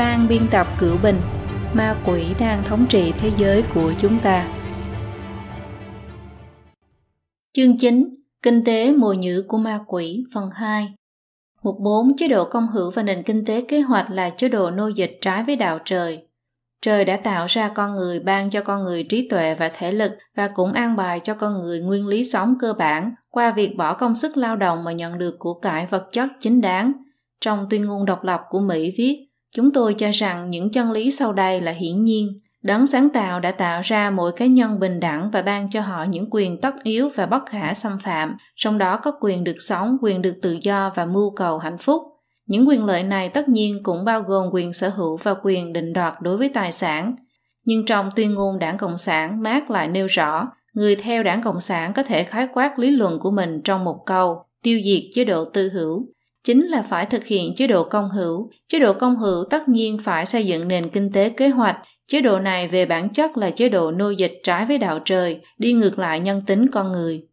ban biên tập cửu bình ma quỷ đang thống trị thế giới của chúng ta. Chương 9 kinh tế mùi nhữ của ma quỷ, phần 2 Mục 4 chế độ công hữu và nền kinh tế kế hoạch là chế độ nô dịch trái với đạo trời. Trời đã tạo ra con người, ban cho con người trí tuệ và thể lực và cũng an bài cho con người nguyên lý sống cơ bản qua việc bỏ công sức lao động mà nhận được của cải vật chất chính đáng. Trong tuyên ngôn độc lập của mỹ viết chúng tôi cho rằng những chân lý sau đây là hiển nhiên. Đấng sáng tạo đã tạo ra mỗi cá nhân bình đẳng và ban cho họ những quyền tất yếu và bất khả xâm phạm. Trong đó có quyền được sống, quyền được tự do và mưu cầu hạnh phúc. Những quyền lợi này tất nhiên cũng bao gồm quyền sở hữu và quyền định đoạt đối với tài sản. Nhưng trong tuyên ngôn đảng cộng sản mark lại nêu rõ, người theo đảng cộng sản có thể khái quát lý luận của mình trong một câu, tiêu diệt chế độ tư hữu chính là phải thực hiện chế độ công hữu. Chế độ công hữu tất nhiên phải xây dựng nền kinh tế kế hoạch. Chế độ này về bản chất là chế độ nô dịch trái với đạo trời đi ngược lại nhân tính con người.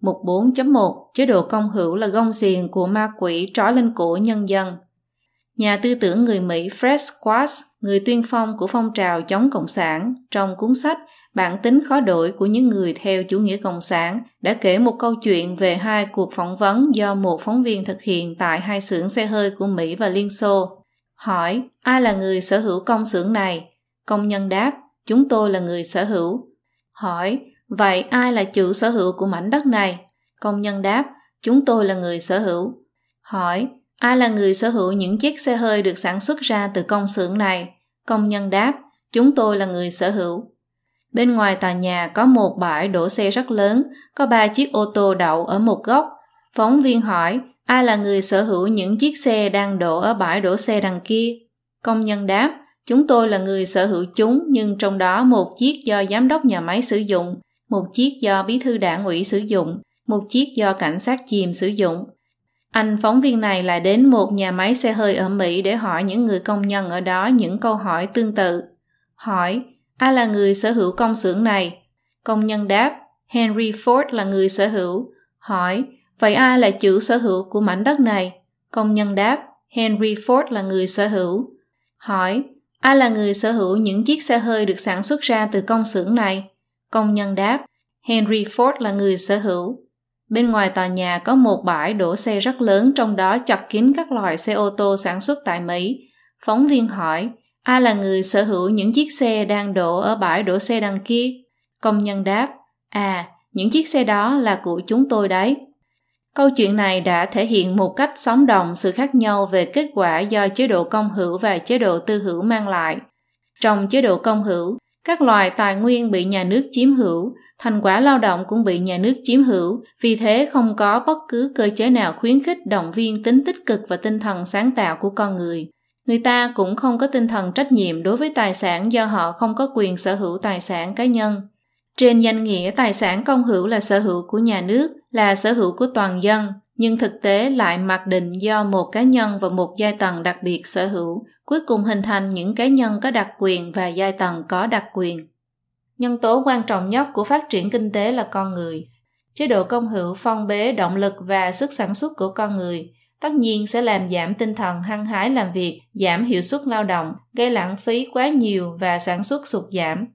Mục 4.1 Chế độ công hữu là gông xiềng của ma quỷ trói lên cổ nhân dân. Nhà tư tưởng người Mỹ Fred Squash, người tuyên phong của phong trào chống Cộng sản, trong cuốn sách Bản tính khó đổi của những người theo chủ nghĩa Cộng sản đã kể một câu chuyện về hai cuộc phỏng vấn do một phóng viên thực hiện tại hai xưởng xe hơi của Mỹ và Liên Xô. Hỏi, ai là người sở hữu công xưởng này? Công nhân đáp, chúng tôi là người sở hữu. Hỏi, vậy ai là chủ sở hữu của mảnh đất này? Công nhân đáp, chúng tôi là người sở hữu. Hỏi, ai là người sở hữu những chiếc xe hơi được sản xuất ra từ công xưởng này? Công nhân đáp, chúng tôi là người sở hữu. Bên ngoài tòa nhà có một bãi đổ xe rất lớn, có ba chiếc ô tô đậu ở một góc. Phóng viên hỏi, ai là người sở hữu những chiếc xe đang đổ ở bãi đổ xe đằng kia? Công nhân đáp, chúng tôi là người sở hữu chúng nhưng trong đó một chiếc do giám đốc nhà máy sử dụng, một chiếc do bí thư đảng ủy sử dụng, một chiếc do cảnh sát chìm sử dụng. Anh phóng viên này lại đến một nhà máy xe hơi ở Mỹ để hỏi những người công nhân ở đó những câu hỏi tương tự. Hỏi, ai là người sở hữu công xưởng này? Công nhân đáp, Henry Ford là người sở hữu. Hỏi, vậy ai là chủ sở hữu của mảnh đất này? Công nhân đáp, Henry Ford là người sở hữu. Hỏi, ai là người sở hữu những chiếc xe hơi được sản xuất ra từ công xưởng này? Công nhân đáp, Henry Ford là người sở hữu. Bên ngoài tòa nhà có một bãi đổ xe rất lớn trong đó chặt kín các loại xe ô tô sản xuất tại Mỹ. Phóng viên hỏi, ai là người sở hữu những chiếc xe đang đổ ở bãi đổ xe đằng kia? Công nhân đáp, à, những chiếc xe đó là của chúng tôi đấy. Câu chuyện này đã thể hiện một cách sống động sự khác nhau về kết quả do chế độ công hữu và chế độ tư hữu mang lại. Trong chế độ công hữu, các loài tài nguyên bị nhà nước chiếm hữu, thành quả lao động cũng bị nhà nước chiếm hữu, vì thế không có bất cứ cơ chế nào khuyến khích động viên tính tích cực và tinh thần sáng tạo của con người. Người ta cũng không có tinh thần trách nhiệm đối với tài sản do họ không có quyền sở hữu tài sản cá nhân. Trên danh nghĩa tài sản công hữu là sở hữu của nhà nước, là sở hữu của toàn dân, nhưng thực tế lại mặc định do một cá nhân và một giai tầng đặc biệt sở hữu, cuối cùng hình thành những cá nhân có đặc quyền và giai tầng có đặc quyền. Nhân tố quan trọng nhất của phát triển kinh tế là con người. Chế độ công hữu phong bế động lực và sức sản xuất của con người, tất nhiên sẽ làm giảm tinh thần hăng hái làm việc, giảm hiệu suất lao động, gây lãng phí quá nhiều và sản xuất sụt giảm.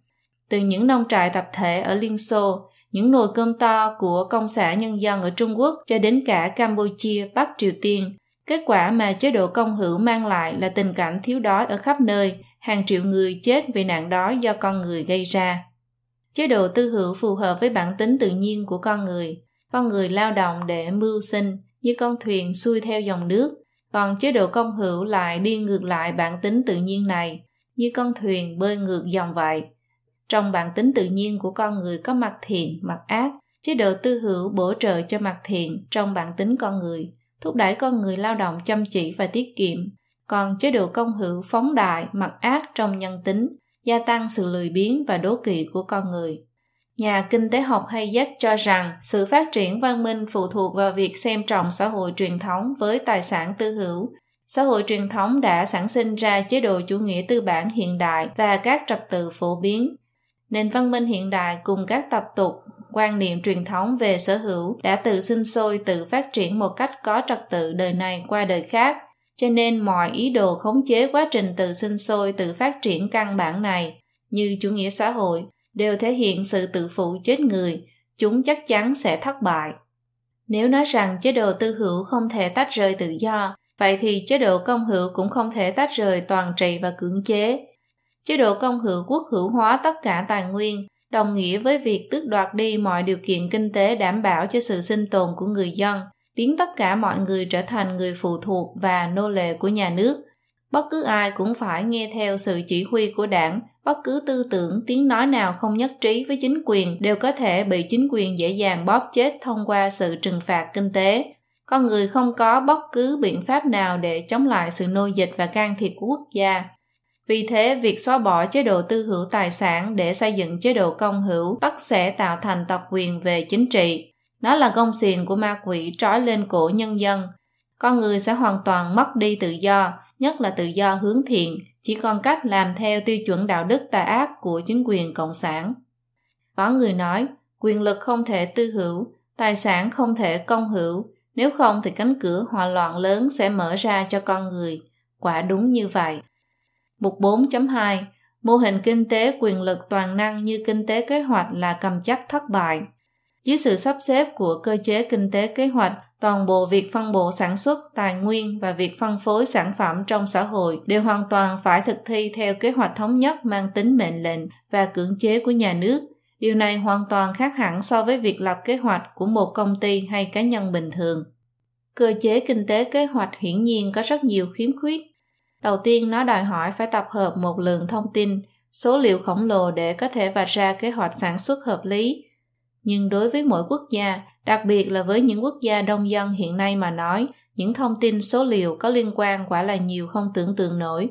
Từ những nông trại tập thể ở Liên Xô, những nồi cơm to của công xã nhân dân ở Trung Quốc cho đến cả Campuchia, Bắc Triều Tiên, kết quả mà chế độ công hữu mang lại là tình cảnh thiếu đói ở khắp nơi, hàng triệu người chết vì nạn đói do con người gây ra. Chế độ tư hữu phù hợp với bản tính tự nhiên của con người. Con người lao động để mưu sinh như con thuyền xuôi theo dòng nước, còn chế độ công hữu lại đi ngược lại bản tính tự nhiên này, như con thuyền bơi ngược dòng vậy. Trong bản tính tự nhiên của con người có mặt thiện, mặt ác, chế độ tư hữu bổ trợ cho mặt thiện trong bản tính con người, thúc đẩy con người lao động chăm chỉ và tiết kiệm, còn chế độ công hữu phóng đại, mặt ác trong nhân tính, gia tăng sự lười biếng và đố kỵ của con người. Nhà kinh tế học hay Hayek cho rằng sự phát triển văn minh phụ thuộc vào việc xem trọng xã hội truyền thống với tài sản tư hữu. Xã hội truyền thống đã sản sinh ra chế độ chủ nghĩa tư bản hiện đại và các trật tự phổ biến. Nền văn minh hiện đại cùng các tập tục, quan niệm truyền thống về sở hữu đã tự sinh sôi tự phát triển một cách có trật tự đời này qua đời khác. cho nên mọi ý đồ khống chế quá trình tự sinh sôi tự phát triển căn bản này như chủ nghĩa xã hội đều thể hiện sự tự phụ chết người, chúng chắc chắn sẽ thất bại. Nếu nói rằng chế độ tư hữu không thể tách rời tự do, vậy thì chế độ công hữu cũng không thể tách rời toàn trị và cưỡng chế. Chế độ công hữu quốc hữu hóa tất cả tài nguyên, đồng nghĩa với việc tước đoạt đi mọi điều kiện kinh tế đảm bảo cho sự sinh tồn của người dân, biến tất cả mọi người trở thành người phụ thuộc và nô lệ của nhà nước. Bất cứ ai cũng phải nghe theo sự chỉ huy của đảng bất cứ tư tưởng tiếng nói nào không nhất trí với chính quyền đều có thể bị chính quyền dễ dàng bóp chết thông qua sự trừng phạt kinh tế con người không có bất cứ biện pháp nào để chống lại sự nô dịch và can thiệp của quốc gia vì thế, việc xóa bỏ chế độ tư hữu tài sản để xây dựng chế độ công hữu tất sẽ tạo thành tập quyền về chính trị. Nó là gông xiềng của ma quỷ trói lên cổ nhân dân. Con người sẽ hoàn toàn mất đi tự do, nhất là tự do hướng thiện, chỉ còn cách làm theo tiêu chuẩn đạo đức tà ác của chính quyền cộng sản. Có người nói, quyền lực không thể tư hữu, tài sản không thể công hữu, nếu không thì cánh cửa hòa loạn lớn sẽ mở ra cho con người. Quả đúng như vậy. Mục 4.2 Mô hình kinh tế quyền lực toàn năng như kinh tế kế hoạch là cầm chắc thất bại. Dưới sự sắp xếp của cơ chế kinh tế kế hoạch, toàn bộ việc phân bổ sản xuất, tài nguyên và việc phân phối sản phẩm trong xã hội đều hoàn toàn phải thực thi theo kế hoạch thống nhất mang tính mệnh lệnh và cưỡng chế của nhà nước. Điều này hoàn toàn khác hẳn so với việc lập kế hoạch của một công ty hay cá nhân bình thường. Cơ chế kinh tế kế hoạch hiển nhiên có rất nhiều khiếm khuyết Đầu tiên nó đòi hỏi phải tập hợp một lượng thông tin, số liệu khổng lồ để có thể vạch ra kế hoạch sản xuất hợp lý. Nhưng đối với mỗi quốc gia, đặc biệt là với những quốc gia đông dân hiện nay mà nói, những thông tin số liệu có liên quan quả là nhiều không tưởng tượng nổi.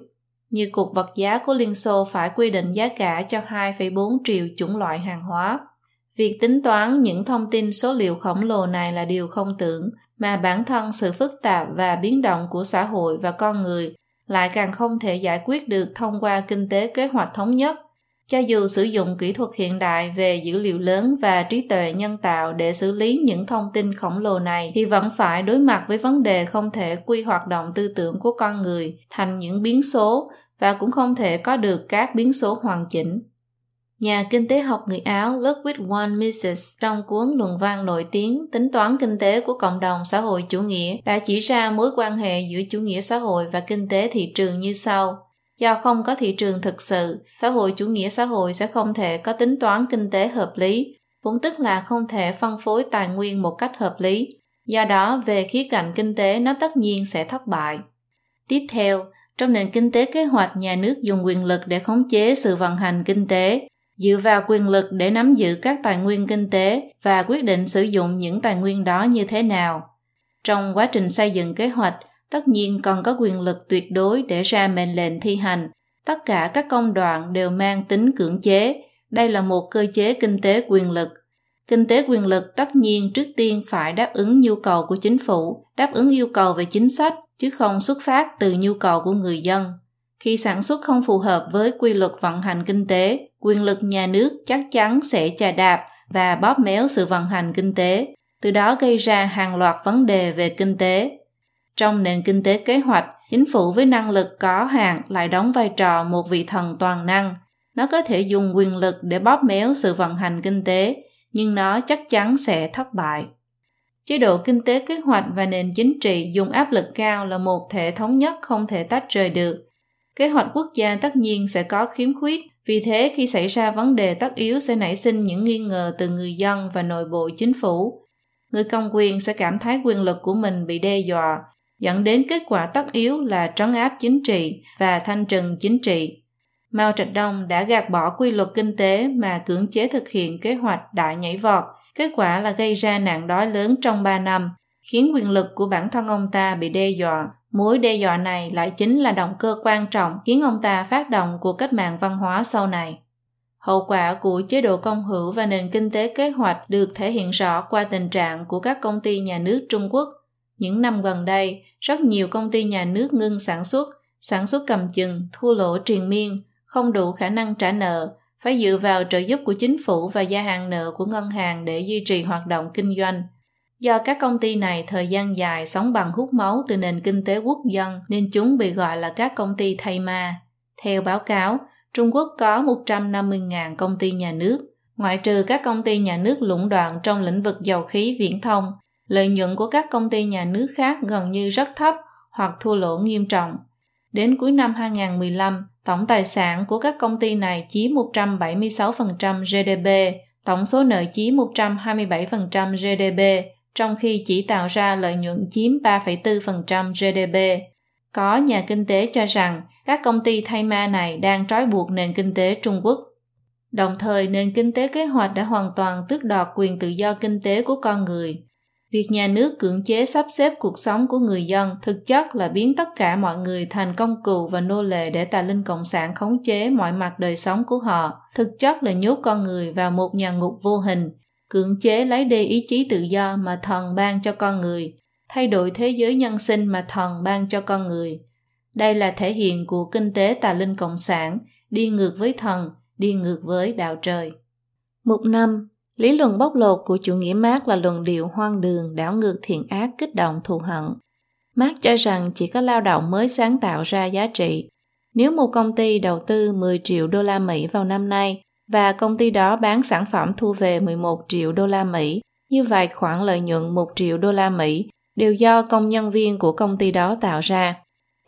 Như cục vật giá của Liên Xô phải quy định giá cả cho 2,4 triệu chủng loại hàng hóa. Việc tính toán những thông tin số liệu khổng lồ này là điều không tưởng, mà bản thân sự phức tạp và biến động của xã hội và con người lại càng không thể giải quyết được thông qua kinh tế kế hoạch thống nhất. Cho dù sử dụng kỹ thuật hiện đại về dữ liệu lớn và trí tuệ nhân tạo để xử lý những thông tin khổng lồ này, thì vẫn phải đối mặt với vấn đề không thể quy hoạt động tư tưởng của con người thành những biến số và cũng không thể có được các biến số hoàn chỉnh. Nhà kinh tế học người Áo Ludwig von Mises trong cuốn luận văn nổi tiếng Tính toán kinh tế của cộng đồng xã hội chủ nghĩa đã chỉ ra mối quan hệ giữa chủ nghĩa xã hội và kinh tế thị trường như sau. Do không có thị trường thực sự, xã hội chủ nghĩa xã hội sẽ không thể có tính toán kinh tế hợp lý, cũng tức là không thể phân phối tài nguyên một cách hợp lý. Do đó, về khía cạnh kinh tế nó tất nhiên sẽ thất bại. Tiếp theo, trong nền kinh tế kế hoạch nhà nước dùng quyền lực để khống chế sự vận hành kinh tế dựa vào quyền lực để nắm giữ các tài nguyên kinh tế và quyết định sử dụng những tài nguyên đó như thế nào. Trong quá trình xây dựng kế hoạch, tất nhiên còn có quyền lực tuyệt đối để ra mệnh lệnh thi hành. Tất cả các công đoạn đều mang tính cưỡng chế. Đây là một cơ chế kinh tế quyền lực. Kinh tế quyền lực tất nhiên trước tiên phải đáp ứng nhu cầu của chính phủ, đáp ứng yêu cầu về chính sách, chứ không xuất phát từ nhu cầu của người dân. Khi sản xuất không phù hợp với quy luật vận hành kinh tế, quyền lực nhà nước chắc chắn sẽ chà đạp và bóp méo sự vận hành kinh tế, từ đó gây ra hàng loạt vấn đề về kinh tế. Trong nền kinh tế kế hoạch, chính phủ với năng lực có hạn lại đóng vai trò một vị thần toàn năng. Nó có thể dùng quyền lực để bóp méo sự vận hành kinh tế, nhưng nó chắc chắn sẽ thất bại. Chế độ kinh tế kế hoạch và nền chính trị dùng áp lực cao là một thể thống nhất không thể tách rời được. Kế hoạch quốc gia tất nhiên sẽ có khiếm khuyết vì thế khi xảy ra vấn đề tất yếu sẽ nảy sinh những nghi ngờ từ người dân và nội bộ chính phủ. Người công quyền sẽ cảm thấy quyền lực của mình bị đe dọa, dẫn đến kết quả tất yếu là trấn áp chính trị và thanh trừng chính trị. Mao Trạch Đông đã gạt bỏ quy luật kinh tế mà cưỡng chế thực hiện kế hoạch đại nhảy vọt, kết quả là gây ra nạn đói lớn trong 3 năm, khiến quyền lực của bản thân ông ta bị đe dọa Mối đe dọa này lại chính là động cơ quan trọng khiến ông ta phát động cuộc cách mạng văn hóa sau này. Hậu quả của chế độ công hữu và nền kinh tế kế hoạch được thể hiện rõ qua tình trạng của các công ty nhà nước Trung Quốc. Những năm gần đây, rất nhiều công ty nhà nước ngưng sản xuất, sản xuất cầm chừng, thua lỗ triền miên, không đủ khả năng trả nợ, phải dựa vào trợ giúp của chính phủ và gia hạn nợ của ngân hàng để duy trì hoạt động kinh doanh – Do các công ty này thời gian dài sống bằng hút máu từ nền kinh tế quốc dân nên chúng bị gọi là các công ty thay ma. Theo báo cáo, Trung Quốc có 150.000 công ty nhà nước, ngoại trừ các công ty nhà nước lũng đoạn trong lĩnh vực dầu khí viễn thông, lợi nhuận của các công ty nhà nước khác gần như rất thấp hoặc thua lỗ nghiêm trọng. Đến cuối năm 2015, tổng tài sản của các công ty này chiếm 176% GDP, tổng số nợ chiếm 127% GDP, trong khi chỉ tạo ra lợi nhuận chiếm 3,4% GDP. Có nhà kinh tế cho rằng các công ty thay ma này đang trói buộc nền kinh tế Trung Quốc. Đồng thời, nền kinh tế kế hoạch đã hoàn toàn tước đoạt quyền tự do kinh tế của con người. Việc nhà nước cưỡng chế sắp xếp cuộc sống của người dân thực chất là biến tất cả mọi người thành công cụ và nô lệ để tà linh cộng sản khống chế mọi mặt đời sống của họ, thực chất là nhốt con người vào một nhà ngục vô hình, cưỡng chế lấy đi ý chí tự do mà thần ban cho con người, thay đổi thế giới nhân sinh mà thần ban cho con người. Đây là thể hiện của kinh tế tà linh cộng sản, đi ngược với thần, đi ngược với đạo trời. Mục 5. Lý luận bóc lột của chủ nghĩa mác là luận điệu hoang đường, đảo ngược thiện ác, kích động thù hận. mác cho rằng chỉ có lao động mới sáng tạo ra giá trị. Nếu một công ty đầu tư 10 triệu đô la Mỹ vào năm nay và công ty đó bán sản phẩm thu về 11 triệu đô la Mỹ, như vậy khoản lợi nhuận 1 triệu đô la Mỹ đều do công nhân viên của công ty đó tạo ra.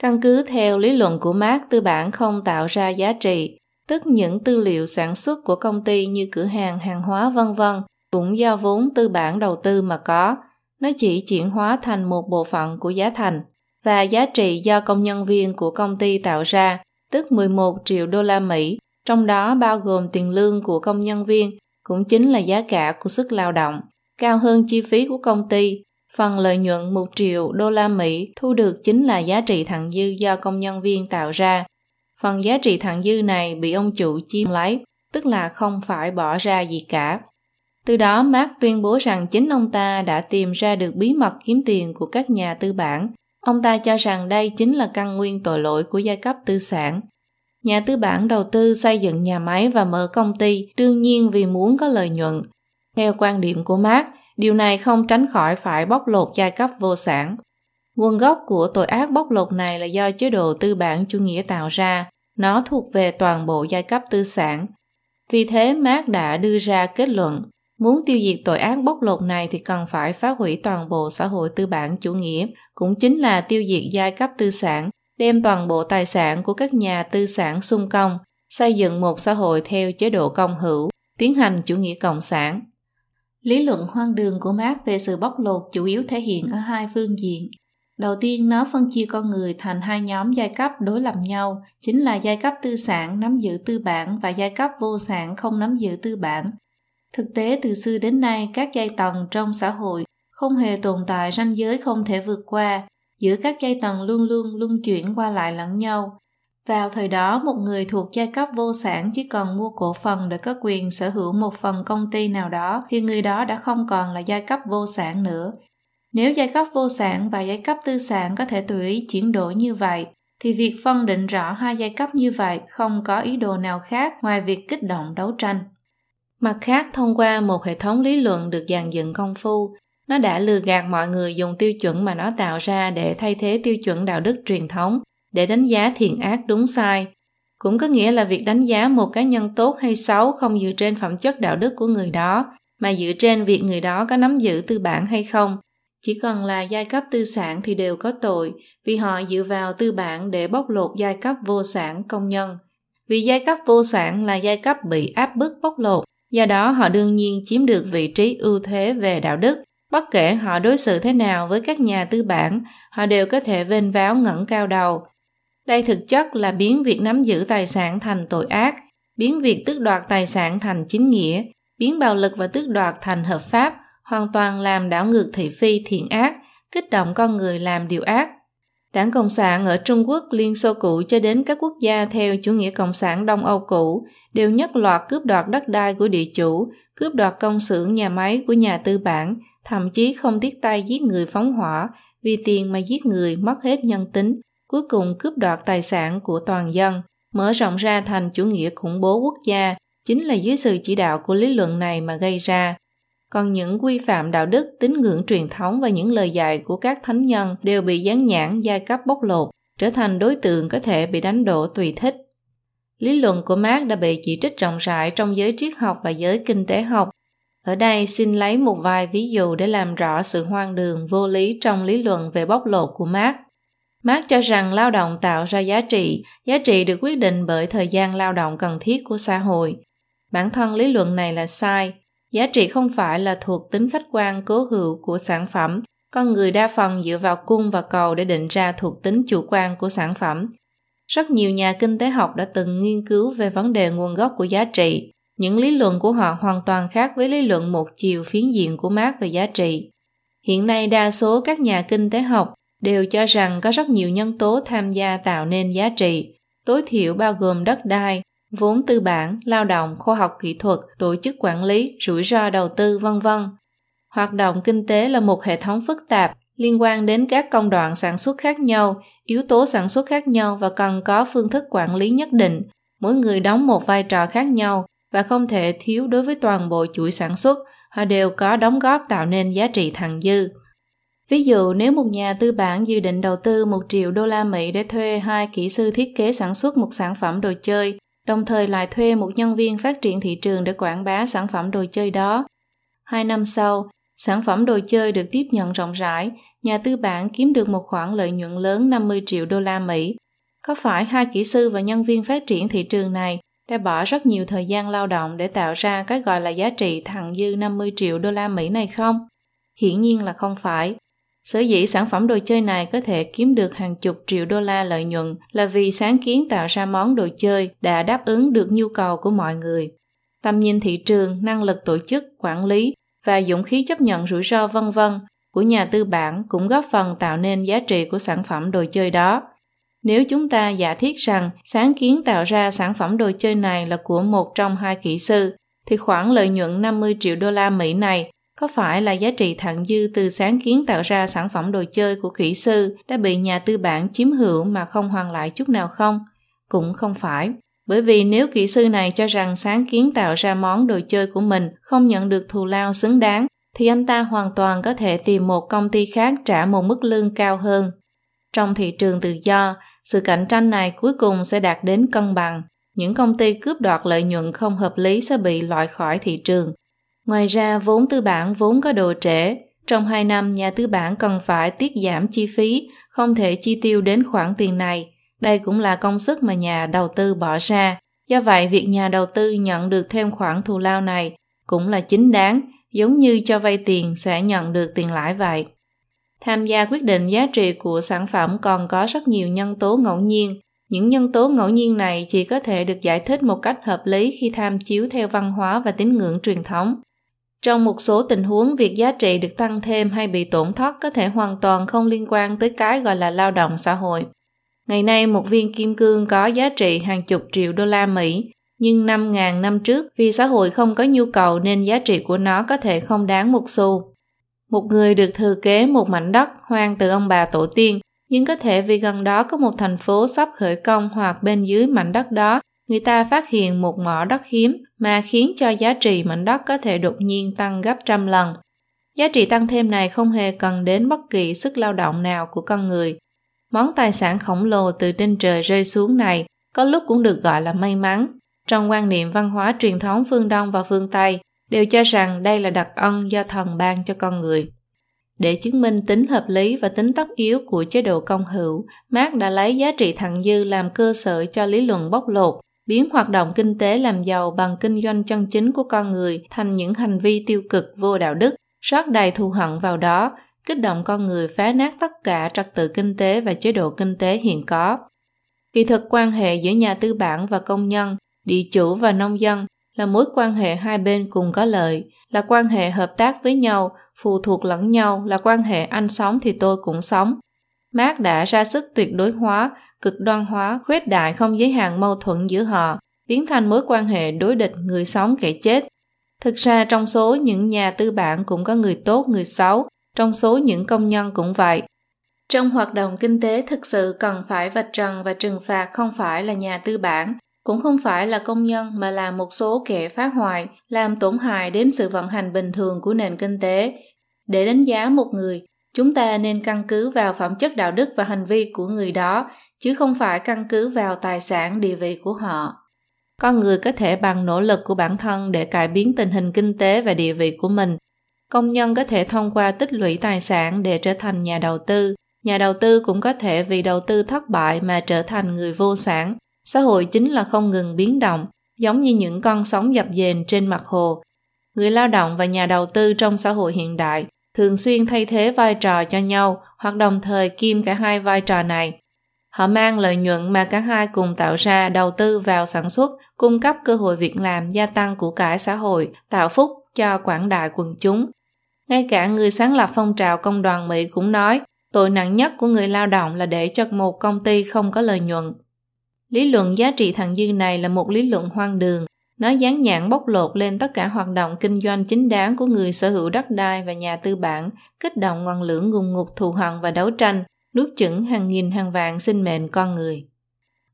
Căn cứ theo lý luận của mác tư bản không tạo ra giá trị, tức những tư liệu sản xuất của công ty như cửa hàng, hàng hóa vân vân cũng do vốn tư bản đầu tư mà có, nó chỉ chuyển hóa thành một bộ phận của giá thành và giá trị do công nhân viên của công ty tạo ra, tức 11 triệu đô la Mỹ, trong đó bao gồm tiền lương của công nhân viên, cũng chính là giá cả của sức lao động, cao hơn chi phí của công ty. Phần lợi nhuận 1 triệu đô la Mỹ thu được chính là giá trị thặng dư do công nhân viên tạo ra, Phần giá trị thặng dư này bị ông chủ chiếm lấy, tức là không phải bỏ ra gì cả. Từ đó Mark tuyên bố rằng chính ông ta đã tìm ra được bí mật kiếm tiền của các nhà tư bản. Ông ta cho rằng đây chính là căn nguyên tội lỗi của giai cấp tư sản. Nhà tư bản đầu tư xây dựng nhà máy và mở công ty đương nhiên vì muốn có lợi nhuận. Theo quan điểm của Mark, điều này không tránh khỏi phải bóc lột giai cấp vô sản. Nguồn gốc của tội ác bóc lột này là do chế độ tư bản chủ nghĩa tạo ra, nó thuộc về toàn bộ giai cấp tư sản. Vì thế Marx đã đưa ra kết luận, muốn tiêu diệt tội ác bóc lột này thì cần phải phá hủy toàn bộ xã hội tư bản chủ nghĩa, cũng chính là tiêu diệt giai cấp tư sản, đem toàn bộ tài sản của các nhà tư sản xung công, xây dựng một xã hội theo chế độ công hữu, tiến hành chủ nghĩa cộng sản. Lý luận hoang đường của Marx về sự bóc lột chủ yếu thể hiện ở hai phương diện. Đầu tiên, nó phân chia con người thành hai nhóm giai cấp đối lập nhau, chính là giai cấp tư sản nắm giữ tư bản và giai cấp vô sản không nắm giữ tư bản. Thực tế từ xưa đến nay, các giai tầng trong xã hội không hề tồn tại ranh giới không thể vượt qua, giữa các giai tầng luôn luôn luân chuyển qua lại lẫn nhau. Vào thời đó, một người thuộc giai cấp vô sản chỉ cần mua cổ phần để có quyền sở hữu một phần công ty nào đó thì người đó đã không còn là giai cấp vô sản nữa, nếu giai cấp vô sản và giai cấp tư sản có thể tùy ý chuyển đổi như vậy, thì việc phân định rõ hai giai cấp như vậy không có ý đồ nào khác ngoài việc kích động đấu tranh. Mặt khác, thông qua một hệ thống lý luận được dàn dựng công phu, nó đã lừa gạt mọi người dùng tiêu chuẩn mà nó tạo ra để thay thế tiêu chuẩn đạo đức truyền thống, để đánh giá thiện ác đúng sai. Cũng có nghĩa là việc đánh giá một cá nhân tốt hay xấu không dựa trên phẩm chất đạo đức của người đó, mà dựa trên việc người đó có nắm giữ tư bản hay không, chỉ cần là giai cấp tư sản thì đều có tội vì họ dựa vào tư bản để bóc lột giai cấp vô sản công nhân. Vì giai cấp vô sản là giai cấp bị áp bức bóc lột, do đó họ đương nhiên chiếm được vị trí ưu thế về đạo đức. Bất kể họ đối xử thế nào với các nhà tư bản, họ đều có thể vênh váo ngẩng cao đầu. Đây thực chất là biến việc nắm giữ tài sản thành tội ác, biến việc tước đoạt tài sản thành chính nghĩa, biến bạo lực và tước đoạt thành hợp pháp, hoàn toàn làm đảo ngược thị phi thiện ác, kích động con người làm điều ác. Đảng Cộng sản ở Trung Quốc, Liên Xô cũ cho đến các quốc gia theo chủ nghĩa Cộng sản Đông Âu cũ đều nhất loạt cướp đoạt đất đai của địa chủ, cướp đoạt công xưởng nhà máy của nhà tư bản, thậm chí không tiếc tay giết người phóng hỏa, vì tiền mà giết người mất hết nhân tính, cuối cùng cướp đoạt tài sản của toàn dân, mở rộng ra thành chủ nghĩa khủng bố quốc gia, chính là dưới sự chỉ đạo của lý luận này mà gây ra còn những quy phạm đạo đức, tín ngưỡng truyền thống và những lời dạy của các thánh nhân đều bị dán nhãn giai cấp bóc lột, trở thành đối tượng có thể bị đánh đổ tùy thích. Lý luận của Marx đã bị chỉ trích rộng rãi trong giới triết học và giới kinh tế học. Ở đây xin lấy một vài ví dụ để làm rõ sự hoang đường vô lý trong lý luận về bóc lột của Marx. Marx cho rằng lao động tạo ra giá trị, giá trị được quyết định bởi thời gian lao động cần thiết của xã hội. Bản thân lý luận này là sai, giá trị không phải là thuộc tính khách quan cố hữu của sản phẩm, con người đa phần dựa vào cung và cầu để định ra thuộc tính chủ quan của sản phẩm. Rất nhiều nhà kinh tế học đã từng nghiên cứu về vấn đề nguồn gốc của giá trị. Những lý luận của họ hoàn toàn khác với lý luận một chiều phiến diện của Marx về giá trị. Hiện nay đa số các nhà kinh tế học đều cho rằng có rất nhiều nhân tố tham gia tạo nên giá trị, tối thiểu bao gồm đất đai, vốn tư bản, lao động, khoa học kỹ thuật, tổ chức quản lý, rủi ro đầu tư, vân vân. Hoạt động kinh tế là một hệ thống phức tạp liên quan đến các công đoạn sản xuất khác nhau, yếu tố sản xuất khác nhau và cần có phương thức quản lý nhất định. Mỗi người đóng một vai trò khác nhau và không thể thiếu đối với toàn bộ chuỗi sản xuất, họ đều có đóng góp tạo nên giá trị thặng dư. Ví dụ nếu một nhà tư bản dự định đầu tư 1 triệu đô la Mỹ để thuê hai kỹ sư thiết kế sản xuất một sản phẩm đồ chơi, đồng thời lại thuê một nhân viên phát triển thị trường để quảng bá sản phẩm đồ chơi đó. Hai năm sau, sản phẩm đồ chơi được tiếp nhận rộng rãi, nhà tư bản kiếm được một khoản lợi nhuận lớn 50 triệu đô la Mỹ. Có phải hai kỹ sư và nhân viên phát triển thị trường này đã bỏ rất nhiều thời gian lao động để tạo ra cái gọi là giá trị thặng dư 50 triệu đô la Mỹ này không? Hiển nhiên là không phải. Sở dĩ sản phẩm đồ chơi này có thể kiếm được hàng chục triệu đô la lợi nhuận là vì sáng kiến tạo ra món đồ chơi đã đáp ứng được nhu cầu của mọi người. Tầm nhìn thị trường, năng lực tổ chức, quản lý và dũng khí chấp nhận rủi ro vân vân của nhà tư bản cũng góp phần tạo nên giá trị của sản phẩm đồ chơi đó. Nếu chúng ta giả thiết rằng sáng kiến tạo ra sản phẩm đồ chơi này là của một trong hai kỹ sư, thì khoản lợi nhuận 50 triệu đô la Mỹ này có phải là giá trị thặng dư từ sáng kiến tạo ra sản phẩm đồ chơi của kỹ sư đã bị nhà tư bản chiếm hữu mà không hoàn lại chút nào không? Cũng không phải. Bởi vì nếu kỹ sư này cho rằng sáng kiến tạo ra món đồ chơi của mình không nhận được thù lao xứng đáng, thì anh ta hoàn toàn có thể tìm một công ty khác trả một mức lương cao hơn. Trong thị trường tự do, sự cạnh tranh này cuối cùng sẽ đạt đến cân bằng. Những công ty cướp đoạt lợi nhuận không hợp lý sẽ bị loại khỏi thị trường Ngoài ra, vốn tư bản vốn có độ trễ. Trong 2 năm, nhà tư bản cần phải tiết giảm chi phí, không thể chi tiêu đến khoản tiền này. Đây cũng là công sức mà nhà đầu tư bỏ ra. Do vậy, việc nhà đầu tư nhận được thêm khoản thù lao này cũng là chính đáng, giống như cho vay tiền sẽ nhận được tiền lãi vậy. Tham gia quyết định giá trị của sản phẩm còn có rất nhiều nhân tố ngẫu nhiên. Những nhân tố ngẫu nhiên này chỉ có thể được giải thích một cách hợp lý khi tham chiếu theo văn hóa và tín ngưỡng truyền thống. Trong một số tình huống, việc giá trị được tăng thêm hay bị tổn thất có thể hoàn toàn không liên quan tới cái gọi là lao động xã hội. Ngày nay, một viên kim cương có giá trị hàng chục triệu đô la Mỹ, nhưng 5.000 năm trước, vì xã hội không có nhu cầu nên giá trị của nó có thể không đáng một xu. Một người được thừa kế một mảnh đất hoang từ ông bà tổ tiên, nhưng có thể vì gần đó có một thành phố sắp khởi công hoặc bên dưới mảnh đất đó người ta phát hiện một mỏ đất hiếm mà khiến cho giá trị mảnh đất có thể đột nhiên tăng gấp trăm lần. Giá trị tăng thêm này không hề cần đến bất kỳ sức lao động nào của con người. Món tài sản khổng lồ từ trên trời rơi xuống này có lúc cũng được gọi là may mắn. Trong quan niệm văn hóa truyền thống phương Đông và phương Tây đều cho rằng đây là đặc ân do thần ban cho con người. Để chứng minh tính hợp lý và tính tất yếu của chế độ công hữu, Marx đã lấy giá trị thặng dư làm cơ sở cho lý luận bóc lột biến hoạt động kinh tế làm giàu bằng kinh doanh chân chính của con người thành những hành vi tiêu cực vô đạo đức, rót đầy thù hận vào đó, kích động con người phá nát tất cả trật tự kinh tế và chế độ kinh tế hiện có. Kỳ thực quan hệ giữa nhà tư bản và công nhân, địa chủ và nông dân là mối quan hệ hai bên cùng có lợi, là quan hệ hợp tác với nhau, phụ thuộc lẫn nhau, là quan hệ anh sống thì tôi cũng sống. Marx đã ra sức tuyệt đối hóa cực đoan hóa, khuếch đại không giới hạn mâu thuẫn giữa họ, biến thành mối quan hệ đối địch người sống kẻ chết. Thực ra trong số những nhà tư bản cũng có người tốt, người xấu, trong số những công nhân cũng vậy. Trong hoạt động kinh tế thực sự cần phải vạch trần và trừng phạt không phải là nhà tư bản, cũng không phải là công nhân mà là một số kẻ phá hoại làm tổn hại đến sự vận hành bình thường của nền kinh tế để đánh giá một người chúng ta nên căn cứ vào phẩm chất đạo đức và hành vi của người đó, chứ không phải căn cứ vào tài sản, địa vị của họ. Con người có thể bằng nỗ lực của bản thân để cải biến tình hình kinh tế và địa vị của mình. Công nhân có thể thông qua tích lũy tài sản để trở thành nhà đầu tư. Nhà đầu tư cũng có thể vì đầu tư thất bại mà trở thành người vô sản. Xã hội chính là không ngừng biến động, giống như những con sóng dập dềnh trên mặt hồ. Người lao động và nhà đầu tư trong xã hội hiện đại thường xuyên thay thế vai trò cho nhau hoặc đồng thời kiêm cả hai vai trò này. Họ mang lợi nhuận mà cả hai cùng tạo ra đầu tư vào sản xuất, cung cấp cơ hội việc làm, gia tăng của cải xã hội, tạo phúc cho quảng đại quần chúng. Ngay cả người sáng lập phong trào công đoàn mỹ cũng nói, tội nặng nhất của người lao động là để cho một công ty không có lợi nhuận. Lý luận giá trị thặng dư này là một lý luận hoang đường nó dán nhãn bóc lột lên tất cả hoạt động kinh doanh chính đáng của người sở hữu đất đai và nhà tư bản, kích động ngọn lửa ngùng ngục thù hận và đấu tranh, nuốt chửng hàng nghìn hàng vạn sinh mệnh con người.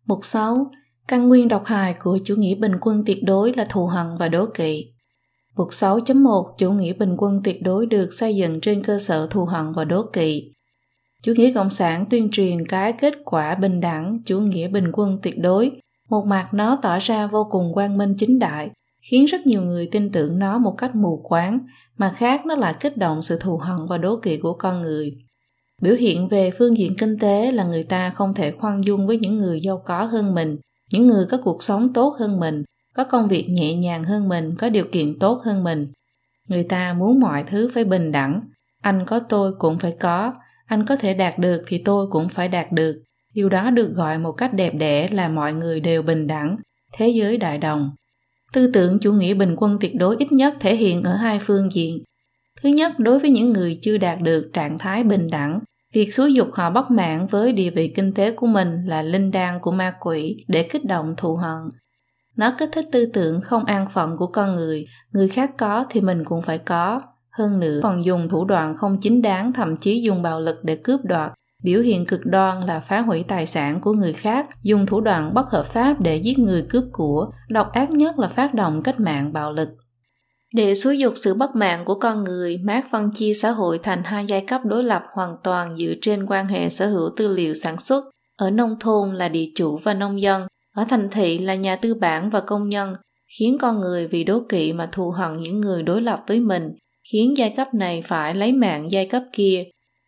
Mục 6. Căn nguyên độc hại của chủ nghĩa bình quân tuyệt đối là thù hận và đố kỵ. Mục 6.1 Chủ nghĩa bình quân tuyệt đối được xây dựng trên cơ sở thù hận và đố kỵ. Chủ nghĩa cộng sản tuyên truyền cái kết quả bình đẳng, chủ nghĩa bình quân tuyệt đối một mặt nó tỏ ra vô cùng quang minh chính đại, khiến rất nhiều người tin tưởng nó một cách mù quáng, mà khác nó lại kích động sự thù hận và đố kỵ của con người. Biểu hiện về phương diện kinh tế là người ta không thể khoan dung với những người giàu có hơn mình, những người có cuộc sống tốt hơn mình, có công việc nhẹ nhàng hơn mình, có điều kiện tốt hơn mình. Người ta muốn mọi thứ phải bình đẳng. Anh có tôi cũng phải có, anh có thể đạt được thì tôi cũng phải đạt được điều đó được gọi một cách đẹp đẽ là mọi người đều bình đẳng, thế giới đại đồng. Tư tưởng chủ nghĩa bình quân tuyệt đối ít nhất thể hiện ở hai phương diện. Thứ nhất, đối với những người chưa đạt được trạng thái bình đẳng, việc xúi dục họ bất mãn với địa vị kinh tế của mình là linh đan của ma quỷ để kích động thù hận. Nó kích thích tư tưởng không an phận của con người người khác có thì mình cũng phải có. Hơn nữa, còn dùng thủ đoạn không chính đáng, thậm chí dùng bạo lực để cướp đoạt biểu hiện cực đoan là phá hủy tài sản của người khác, dùng thủ đoạn bất hợp pháp để giết người cướp của, độc ác nhất là phát động cách mạng bạo lực. Để xúi dục sự bất mạng của con người Marx phân chia xã hội thành hai giai cấp đối lập hoàn toàn dựa trên quan hệ sở hữu tư liệu sản xuất. Ở nông thôn là địa chủ và nông dân, ở thành thị là nhà tư bản và công nhân, khiến con người vì đố kỵ mà thù hận những người đối lập với mình, khiến giai cấp này phải lấy mạng giai cấp kia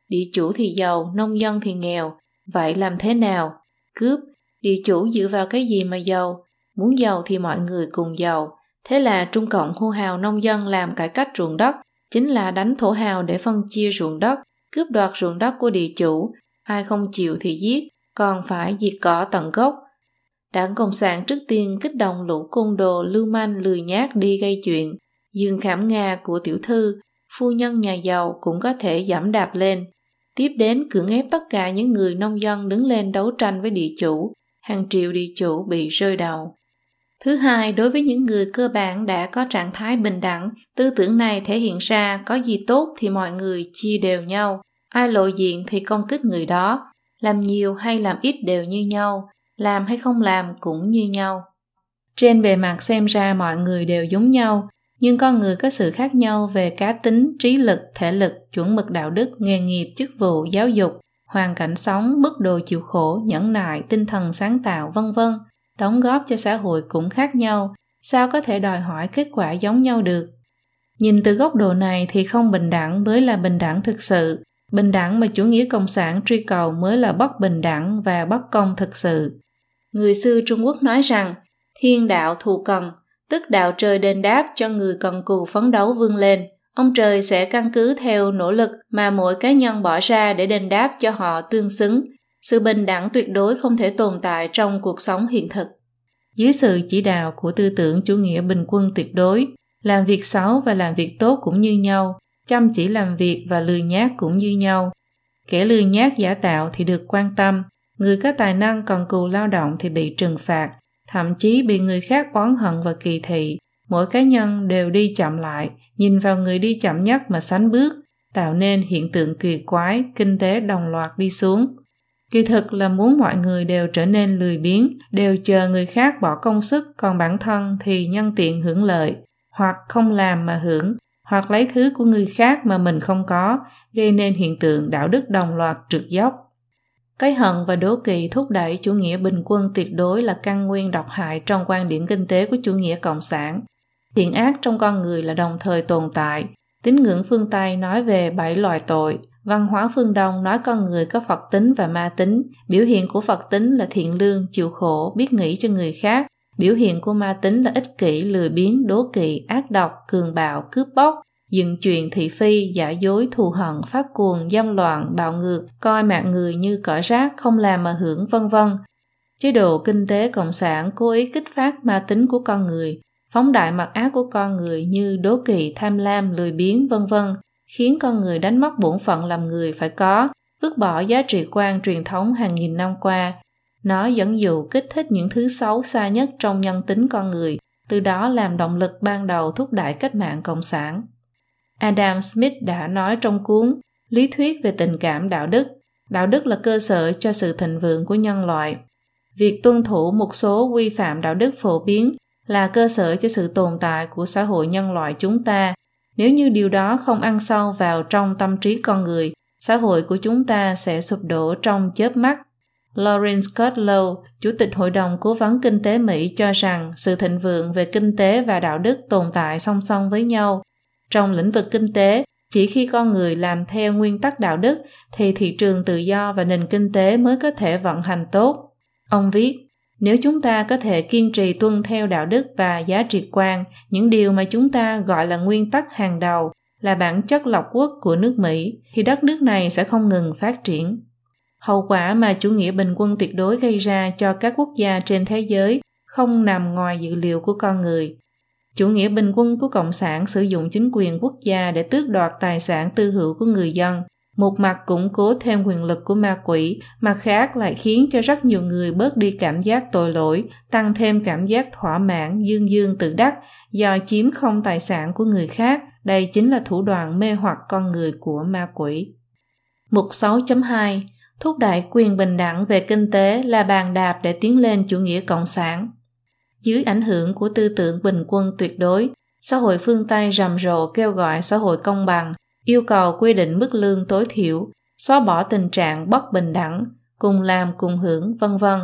địa chủ thì giàu, nông dân thì nghèo. Vậy làm thế nào? Cướp, địa chủ dựa vào cái gì mà giàu? Muốn giàu thì mọi người cùng giàu. Thế là Trung Cộng hô hào nông dân làm cải cách ruộng đất, chính là đánh thổ hào để phân chia ruộng đất, cướp đoạt ruộng đất của địa chủ. Ai không chịu thì giết, còn phải diệt cỏ tận gốc. Đảng Cộng sản trước tiên kích động lũ côn đồ lưu manh lười nhác đi gây chuyện. Dương khảm Nga của tiểu thư, phu nhân nhà giàu cũng có thể giảm đạp lên tiếp đến cưỡng ép tất cả những người nông dân đứng lên đấu tranh với địa chủ, hàng triệu địa chủ bị rơi đầu. Thứ hai, đối với những người cơ bản đã có trạng thái bình đẳng, tư tưởng này thể hiện ra có gì tốt thì mọi người chia đều nhau, ai lộ diện thì công kích người đó, làm nhiều hay làm ít đều như nhau, làm hay không làm cũng như nhau. Trên bề mặt xem ra mọi người đều giống nhau, nhưng con người có sự khác nhau về cá tính, trí lực, thể lực, chuẩn mực đạo đức, nghề nghiệp, chức vụ, giáo dục, hoàn cảnh sống, mức độ chịu khổ, nhẫn nại, tinh thần sáng tạo, vân vân. Đóng góp cho xã hội cũng khác nhau. Sao có thể đòi hỏi kết quả giống nhau được? Nhìn từ góc độ này thì không bình đẳng mới là bình đẳng thực sự. Bình đẳng mà chủ nghĩa cộng sản truy cầu mới là bất bình đẳng và bất công thực sự. Người xưa trung quốc nói rằng, thiên đạo thù cần tức đạo trời đền đáp cho người cần cù phấn đấu vươn lên. Ông trời sẽ căn cứ theo nỗ lực mà mỗi cá nhân bỏ ra để đền đáp cho họ tương xứng. Sự bình đẳng tuyệt đối không thể tồn tại trong cuộc sống hiện thực. Dưới sự chỉ đạo của tư tưởng chủ nghĩa bình quân tuyệt đối, làm việc xấu và làm việc tốt cũng như nhau, chăm chỉ làm việc và lười nhác cũng như nhau. Kẻ lười nhác giả tạo thì được quan tâm, người có tài năng cần cù lao động thì bị trừng phạt, thậm chí bị người khác oán hận và kỳ thị. Mỗi cá nhân đều đi chậm lại, nhìn vào người đi chậm nhất mà sánh bước, tạo nên hiện tượng kỳ quái, kinh tế đồng loạt đi xuống. Kỳ thực là muốn mọi người đều trở nên lười biếng, đều chờ người khác bỏ công sức, còn bản thân thì nhân tiện hưởng lợi, hoặc không làm mà hưởng, hoặc lấy thứ của người khác mà mình không có, gây nên hiện tượng đạo đức đồng loạt trượt dốc cái hận và đố kỵ thúc đẩy chủ nghĩa bình quân tuyệt đối là căn nguyên độc hại trong quan điểm kinh tế của chủ nghĩa cộng sản. Thiện ác trong con người là đồng thời tồn tại. Tín ngưỡng phương tây nói về bảy loài tội. Văn hóa phương đông nói con người có phật tính và ma tính. Biểu hiện của phật tính là thiện lương, chịu khổ, biết nghĩ cho người khác. Biểu hiện của ma tính là ích kỷ, lười biếng, đố kỵ, ác độc, cường bạo, cướp bóc dựng chuyện thị phi, giả dối, thù hận, phát cuồng, dâm loạn, bạo ngược, coi mạng người như cỏ rác, không làm mà hưởng, vân vân. Chế độ kinh tế cộng sản cố ý kích phát ma tính của con người, phóng đại mặt ác của con người như đố kỵ, tham lam, lười biếng, vân vân, khiến con người đánh mất bổn phận làm người phải có, vứt bỏ giá trị quan truyền thống hàng nghìn năm qua. Nó dẫn dụ kích thích những thứ xấu xa nhất trong nhân tính con người, từ đó làm động lực ban đầu thúc đẩy cách mạng cộng sản adam smith đã nói trong cuốn lý thuyết về tình cảm đạo đức. Đạo đức là cơ sở cho sự thịnh vượng của nhân loại. Việc tuân thủ một số quy phạm đạo đức phổ biến là cơ sở cho sự tồn tại của xã hội nhân loại chúng ta. Nếu như điều đó không ăn sâu vào trong tâm trí con người xã hội của chúng ta sẽ sụp đổ trong chớp mắt. Lawrence Kudlow, Chủ tịch Hội đồng Cố vấn Kinh tế Mỹ cho rằng sự thịnh vượng về kinh tế và đạo đức tồn tại song song với nhau. Trong lĩnh vực kinh tế, chỉ khi con người làm theo nguyên tắc đạo đức thì thị trường tự do và nền kinh tế mới có thể vận hành tốt. Ông viết, nếu chúng ta có thể kiên trì tuân theo đạo đức và giá trị quan, những điều mà chúng ta gọi là nguyên tắc hàng đầu, là bản chất lọc quốc của nước Mỹ, thì đất nước này sẽ không ngừng phát triển. Hậu quả mà chủ nghĩa bình quân tuyệt đối gây ra cho các quốc gia trên thế giới không nằm ngoài dự liệu của con người. Chủ nghĩa bình quân của Cộng sản sử dụng chính quyền quốc gia để tước đoạt tài sản tư hữu của người dân, một mặt củng cố thêm quyền lực của ma quỷ, mặt khác lại khiến cho rất nhiều người bớt đi cảm giác tội lỗi, tăng thêm cảm giác thỏa mãn, dương dương tự đắc do chiếm không tài sản của người khác. Đây chính là thủ đoạn mê hoặc con người của ma quỷ. Mục 6.2 thúc đẩy quyền bình đẳng về kinh tế là bàn đạp để tiến lên chủ nghĩa cộng sản. Dưới ảnh hưởng của tư tưởng bình quân tuyệt đối, xã hội phương Tây rầm rộ kêu gọi xã hội công bằng, yêu cầu quy định mức lương tối thiểu, xóa bỏ tình trạng bất bình đẳng, cùng làm cùng hưởng, vân vân.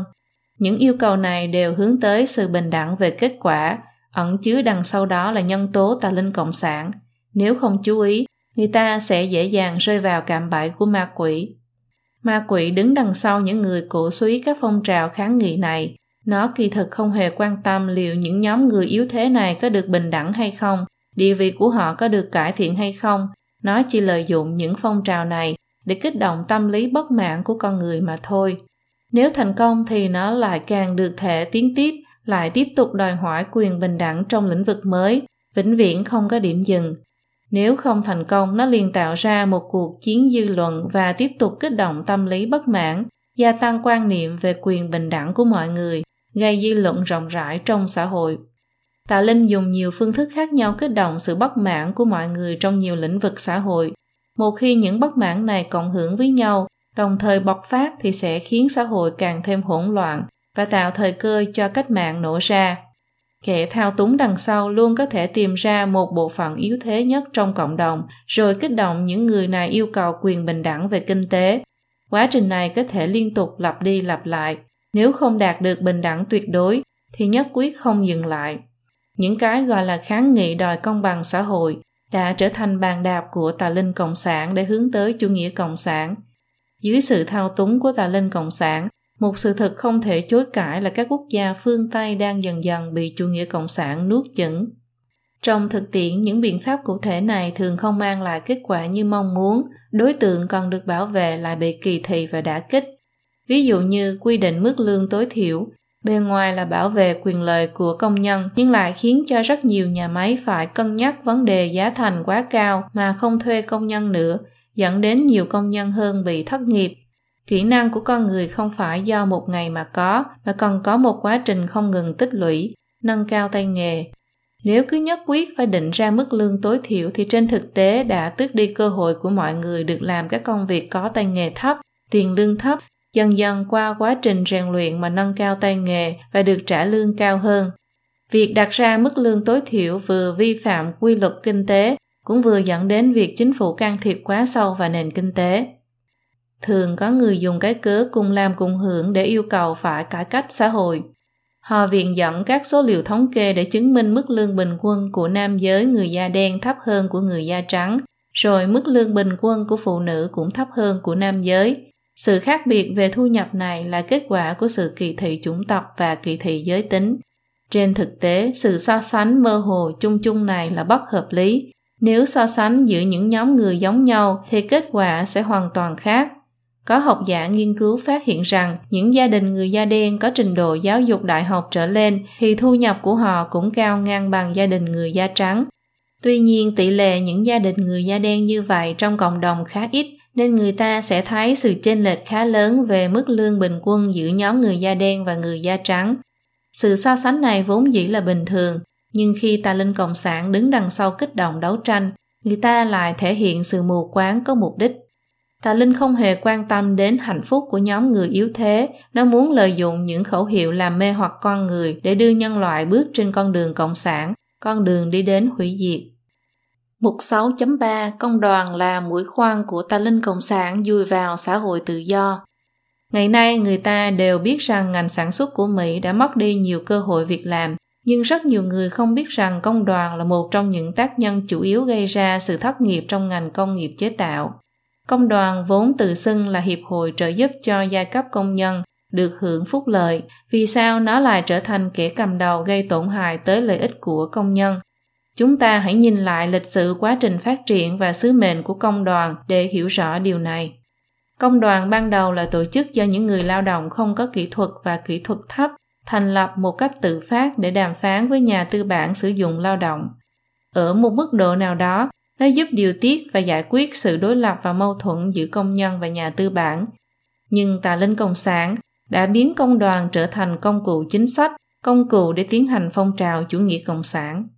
Những yêu cầu này đều hướng tới sự bình đẳng về kết quả, ẩn chứa đằng sau đó là nhân tố tà linh cộng sản. Nếu không chú ý, người ta sẽ dễ dàng rơi vào cạm bẫy của ma quỷ. Ma quỷ đứng đằng sau những người cổ suý các phong trào kháng nghị này. Nó kỳ thực không hề quan tâm liệu những nhóm người yếu thế này có được bình đẳng hay không, địa vị của họ có được cải thiện hay không. Nó chỉ lợi dụng những phong trào này để kích động tâm lý bất mãn của con người mà thôi. Nếu thành công thì nó lại càng được thể tiến tiếp, lại tiếp tục đòi hỏi quyền bình đẳng trong lĩnh vực mới, vĩnh viễn không có điểm dừng. Nếu không thành công, nó liền tạo ra một cuộc chiến dư luận và tiếp tục kích động tâm lý bất mãn, gia tăng quan niệm về quyền bình đẳng của mọi người, gây dư luận rộng rãi trong xã hội. Tạ Linh dùng nhiều phương thức khác nhau kích động sự bất mãn của mọi người trong nhiều lĩnh vực xã hội. Một khi những bất mãn này cộng hưởng với nhau, đồng thời bộc phát thì sẽ khiến xã hội càng thêm hỗn loạn và tạo thời cơ cho cách mạng nổ ra kẻ thao túng đằng sau luôn có thể tìm ra một bộ phận yếu thế nhất trong cộng đồng rồi kích động những người này yêu cầu quyền bình đẳng về kinh tế quá trình này có thể liên tục lặp đi lặp lại nếu không đạt được bình đẳng tuyệt đối thì nhất quyết không dừng lại những cái gọi là kháng nghị đòi công bằng xã hội đã trở thành bàn đạp của tà linh cộng sản để hướng tới chủ nghĩa cộng sản dưới sự thao túng của tà linh cộng sản một sự thật không thể chối cãi là các quốc gia phương Tây đang dần dần bị chủ nghĩa cộng sản nuốt chửng. Trong thực tiễn, những biện pháp cụ thể này thường không mang lại kết quả như mong muốn, đối tượng còn được bảo vệ lại bị kỳ thị và đả kích. Ví dụ như quy định mức lương tối thiểu, bên ngoài là bảo vệ quyền lợi của công nhân nhưng lại khiến cho rất nhiều nhà máy phải cân nhắc vấn đề giá thành quá cao mà không thuê công nhân nữa, dẫn đến nhiều công nhân hơn bị thất nghiệp. Kỹ năng của con người không phải do một ngày mà có mà cần có một quá trình không ngừng tích lũy nâng cao tay nghề. Nếu cứ nhất quyết phải định ra mức lương tối thiểu thì trên thực tế đã tước đi cơ hội của mọi người được làm các công việc có tay nghề thấp tiền lương thấp dần dần qua quá trình rèn luyện mà nâng cao tay nghề và được trả lương cao hơn. Việc đặt ra mức lương tối thiểu vừa vi phạm quy luật kinh tế cũng vừa dẫn đến việc chính phủ can thiệp quá sâu vào nền kinh tế. Thường có người dùng cái cớ cùng làm cùng hưởng để yêu cầu phải cải cách xã hội. Họ viện dẫn các số liệu thống kê để chứng minh mức lương bình quân của nam giới người da đen thấp hơn của người da trắng, rồi mức lương bình quân của phụ nữ cũng thấp hơn của nam giới. Sự khác biệt về thu nhập này là kết quả của sự kỳ thị chủng tộc và kỳ thị giới tính. Trên thực tế, sự so sánh mơ hồ chung chung này là bất hợp lý. Nếu so sánh giữa những nhóm người giống nhau thì kết quả sẽ hoàn toàn khác. Có học giả nghiên cứu phát hiện rằng những gia đình người da đen có trình độ giáo dục đại học trở lên thì thu nhập của họ cũng cao ngang bằng gia đình người da trắng. Tuy nhiên, tỷ lệ những gia đình người da đen như vậy trong cộng đồng khá ít nên người ta sẽ thấy sự chênh lệch khá lớn về mức lương bình quân giữa nhóm người da đen và người da trắng. Sự so sánh này vốn dĩ là bình thường, nhưng khi ta linh cộng sản đứng đằng sau kích động đấu tranh, người ta lại thể hiện sự mù quáng có mục đích Tà Linh không hề quan tâm đến hạnh phúc của nhóm người yếu thế, nó muốn lợi dụng những khẩu hiệu làm mê hoặc con người để đưa nhân loại bước trên con đường cộng sản, con đường đi đến hủy diệt. Mục 6.3 Công đoàn là mũi khoan của ta linh cộng sản dùi vào xã hội tự do. Ngày nay người ta đều biết rằng ngành sản xuất của Mỹ đã mất đi nhiều cơ hội việc làm, nhưng rất nhiều người không biết rằng công đoàn là một trong những tác nhân chủ yếu gây ra sự thất nghiệp trong ngành công nghiệp chế tạo. Công đoàn vốn tự xưng là hiệp hội trợ giúp cho giai cấp công nhân được hưởng phúc lợi, vì sao nó lại trở thành kẻ cầm đầu gây tổn hại tới lợi ích của công nhân? Chúng ta hãy nhìn lại lịch sử quá trình phát triển và sứ mệnh của công đoàn để hiểu rõ điều này. Công đoàn ban đầu là tổ chức do những người lao động không có kỹ thuật và kỹ thuật thấp thành lập một cách tự phát để đàm phán với nhà tư bản sử dụng lao động. Ở một mức độ nào đó, nó giúp điều tiết và giải quyết sự đối lập và mâu thuẫn giữa công nhân và nhà tư bản. Nhưng tà linh cộng sản đã biến công đoàn trở thành công cụ chính sách, công cụ để tiến hành phong trào chủ nghĩa cộng sản.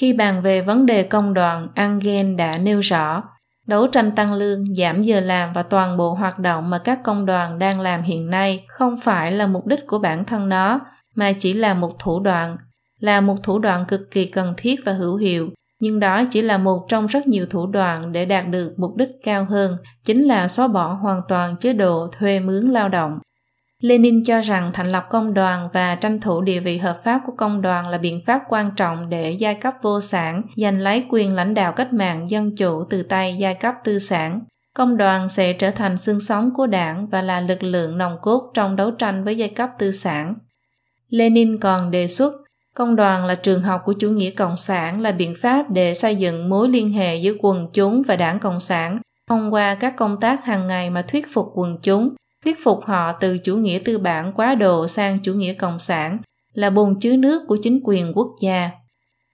Khi bàn về vấn đề công đoàn, Engel đã nêu rõ đấu tranh tăng lương, giảm giờ làm và toàn bộ hoạt động mà các công đoàn đang làm hiện nay không phải là mục đích của bản thân nó, mà chỉ là một thủ đoạn, là một thủ đoạn cực kỳ cần thiết và hữu hiệu nhưng đó chỉ là một trong rất nhiều thủ đoạn để đạt được mục đích cao hơn, chính là xóa bỏ hoàn toàn chế độ thuê mướn lao động. Lenin cho rằng thành lập công đoàn và tranh thủ địa vị hợp pháp của công đoàn là biện pháp quan trọng để giai cấp vô sản giành lấy quyền lãnh đạo cách mạng dân chủ từ tay giai cấp tư sản. Công đoàn sẽ trở thành xương sống của đảng và là lực lượng nòng cốt trong đấu tranh với giai cấp tư sản. Lenin còn đề xuất Công đoàn là trường học của chủ nghĩa cộng sản là biện pháp để xây dựng mối liên hệ giữa quần chúng và đảng cộng sản thông qua các công tác hàng ngày mà thuyết phục quần chúng, thuyết phục họ từ chủ nghĩa tư bản quá độ sang chủ nghĩa cộng sản là bồn chứa nước của chính quyền quốc gia.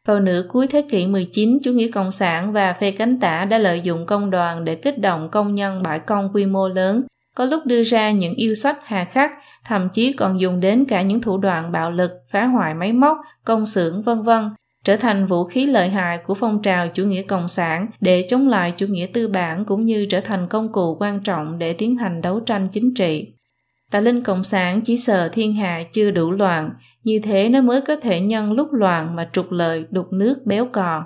Vào nửa cuối thế kỷ 19, chủ nghĩa cộng sản và phe cánh tả đã lợi dụng công đoàn để kích động công nhân bãi công quy mô lớn, có lúc đưa ra những yêu sách hà khắc thậm chí còn dùng đến cả những thủ đoạn bạo lực, phá hoại máy móc, công xưởng vân vân, trở thành vũ khí lợi hại của phong trào chủ nghĩa cộng sản để chống lại chủ nghĩa tư bản cũng như trở thành công cụ quan trọng để tiến hành đấu tranh chính trị. Tà linh cộng sản chỉ sợ thiên hạ chưa đủ loạn, như thế nó mới có thể nhân lúc loạn mà trục lợi đục nước béo cò.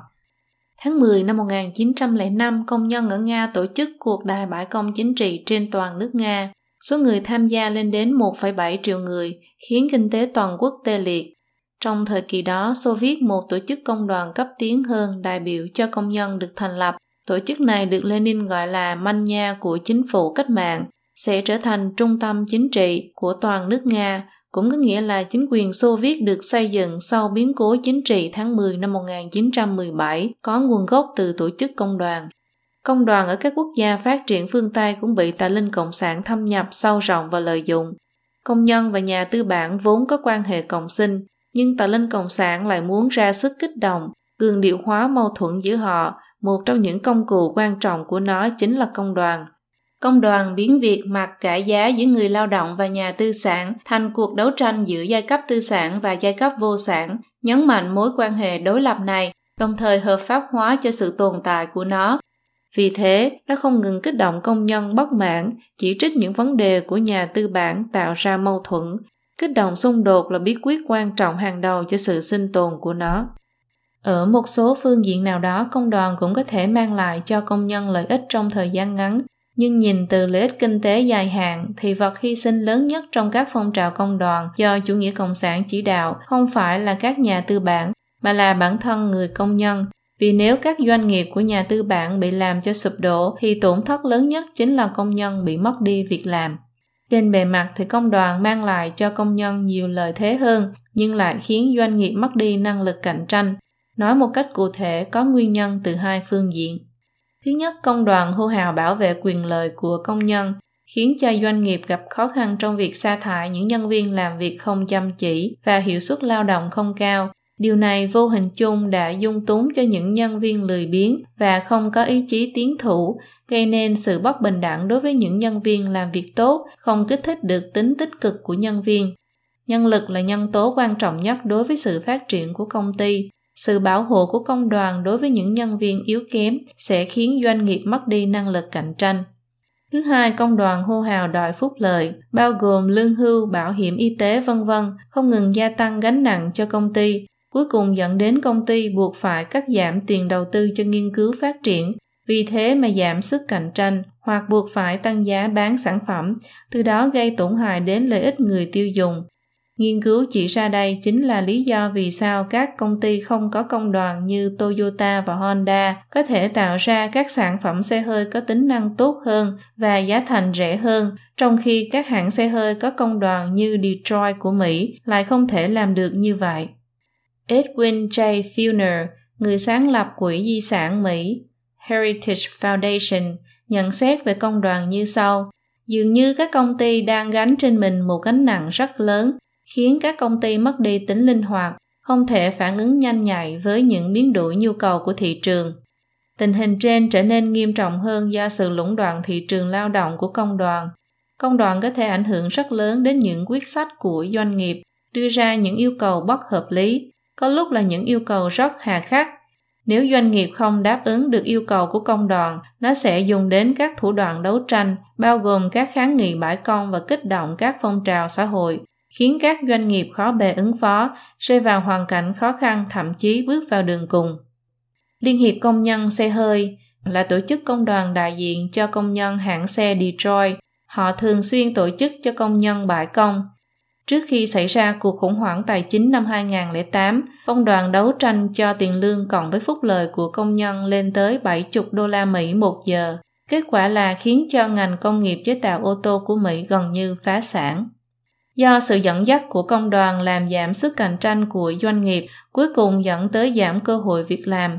Tháng 10 năm 1905, công nhân ở Nga tổ chức cuộc đại bãi công chính trị trên toàn nước Nga. Số người tham gia lên đến 1,7 triệu người, khiến kinh tế toàn quốc tê liệt. Trong thời kỳ đó, Xô Viết một tổ chức công đoàn cấp tiến hơn đại biểu cho công nhân được thành lập. Tổ chức này được Lenin gọi là manh nha của chính phủ cách mạng, sẽ trở thành trung tâm chính trị của toàn nước Nga, cũng có nghĩa là chính quyền Xô Viết được xây dựng sau biến cố chính trị tháng 10 năm 1917 có nguồn gốc từ tổ chức công đoàn. Công đoàn ở các quốc gia phát triển phương Tây cũng bị tà linh cộng sản thâm nhập sâu rộng và lợi dụng. Công nhân và nhà tư bản vốn có quan hệ cộng sinh, nhưng tà linh cộng sản lại muốn ra sức kích động, cường điệu hóa mâu thuẫn giữa họ. Một trong những công cụ quan trọng của nó chính là công đoàn. Công đoàn biến việc mặc cả giá giữa người lao động và nhà tư sản thành cuộc đấu tranh giữa giai cấp tư sản và giai cấp vô sản, nhấn mạnh mối quan hệ đối lập này, đồng thời hợp pháp hóa cho sự tồn tại của nó Vì thế, nó không ngừng kích động công nhân bất mãn, chỉ trích những vấn đề của nhà tư bản tạo ra mâu thuẫn. Kích động xung đột là bí quyết quan trọng hàng đầu cho sự sinh tồn của nó. Ở một số phương diện nào đó, công đoàn cũng có thể mang lại cho công nhân lợi ích trong thời gian ngắn, nhưng nhìn từ lợi ích kinh tế dài hạn thì vật hy sinh lớn nhất trong các phong trào công đoàn do chủ nghĩa cộng sản chỉ đạo không phải là các nhà tư bản mà là bản thân người công nhân. Vì nếu các doanh nghiệp của nhà tư bản bị làm cho sụp đổ thì tổn thất lớn nhất chính là công nhân bị mất đi việc làm trên bề mặt thì công đoàn mang lại cho công nhân nhiều lợi thế hơn nhưng lại khiến doanh nghiệp mất đi năng lực cạnh tranh nói một cách cụ thể có nguyên nhân từ hai phương diện Thứ nhất, công đoàn hô hào bảo vệ quyền lợi của công nhân, khiến cho doanh nghiệp gặp khó khăn trong việc sa thải những nhân viên làm việc không chăm chỉ và hiệu suất lao động không cao. Điều này vô hình chung đã dung túng cho những nhân viên lười biếng và không có ý chí tiến thủ, gây nên sự bất bình đẳng đối với những nhân viên làm việc tốt, không kích thích được tính tích cực của nhân viên. Nhân lực là nhân tố quan trọng nhất đối với sự phát triển của công ty, sự bảo hộ của công đoàn đối với những nhân viên yếu kém sẽ khiến doanh nghiệp mất đi năng lực cạnh tranh. Thứ hai công đoàn hô hào đòi phúc lợi bao gồm lương hưu bảo hiểm y tế vân vân không ngừng gia tăng gánh nặng cho công ty cuối cùng dẫn đến công ty buộc phải cắt giảm tiền đầu tư cho nghiên cứu phát triển vì thế mà giảm sức cạnh tranh hoặc buộc phải tăng giá bán sản phẩm từ đó gây tổn hại đến lợi ích người tiêu dùng Nghiên cứu chỉ ra đây chính là lý do vì sao các công ty không có công đoàn như Toyota và Honda có thể tạo ra các sản phẩm xe hơi có tính năng tốt hơn và giá thành rẻ hơn, trong khi các hãng xe hơi có công đoàn như Detroit của Mỹ lại không thể làm được như vậy. Edwin J. Fillner, người sáng lập Quỹ Di sản Mỹ Heritage Foundation, nhận xét về công đoàn như sau. Dường như các công ty đang gánh trên mình một gánh nặng rất lớn khiến các công ty mất đi tính linh hoạt, không thể phản ứng nhanh nhạy với những biến đổi nhu cầu của thị trường. Tình hình trên trở nên nghiêm trọng hơn do sự lũng đoạn thị trường lao động của công đoàn. Công đoàn có thể ảnh hưởng rất lớn đến những quyết sách của doanh nghiệp, đưa ra những yêu cầu bất hợp lý, có lúc là những yêu cầu rất hà khắc. Nếu doanh nghiệp không đáp ứng được yêu cầu của công đoàn, nó sẽ dùng đến các thủ đoạn đấu tranh, bao gồm các kháng nghị bãi công và kích động các phong trào xã hội, khiến các doanh nghiệp khó bề ứng phó, rơi vào hoàn cảnh khó khăn thậm chí bước vào đường cùng. Liên hiệp Công nhân xe hơi là tổ chức công đoàn đại diện cho công nhân hãng xe Detroit. Họ thường xuyên tổ chức cho công nhân bãi công. Trước khi xảy ra cuộc khủng hoảng tài chính năm 2008, công đoàn đấu tranh cho tiền lương cộng với phúc lợi của công nhân lên tới 70 đô la Mỹ một giờ. Kết quả là khiến cho ngành công nghiệp chế tạo ô tô của Mỹ gần như phá sản. Do sự dẫn dắt của công đoàn làm giảm sức cạnh tranh của doanh nghiệp, cuối cùng dẫn tới giảm cơ hội việc làm.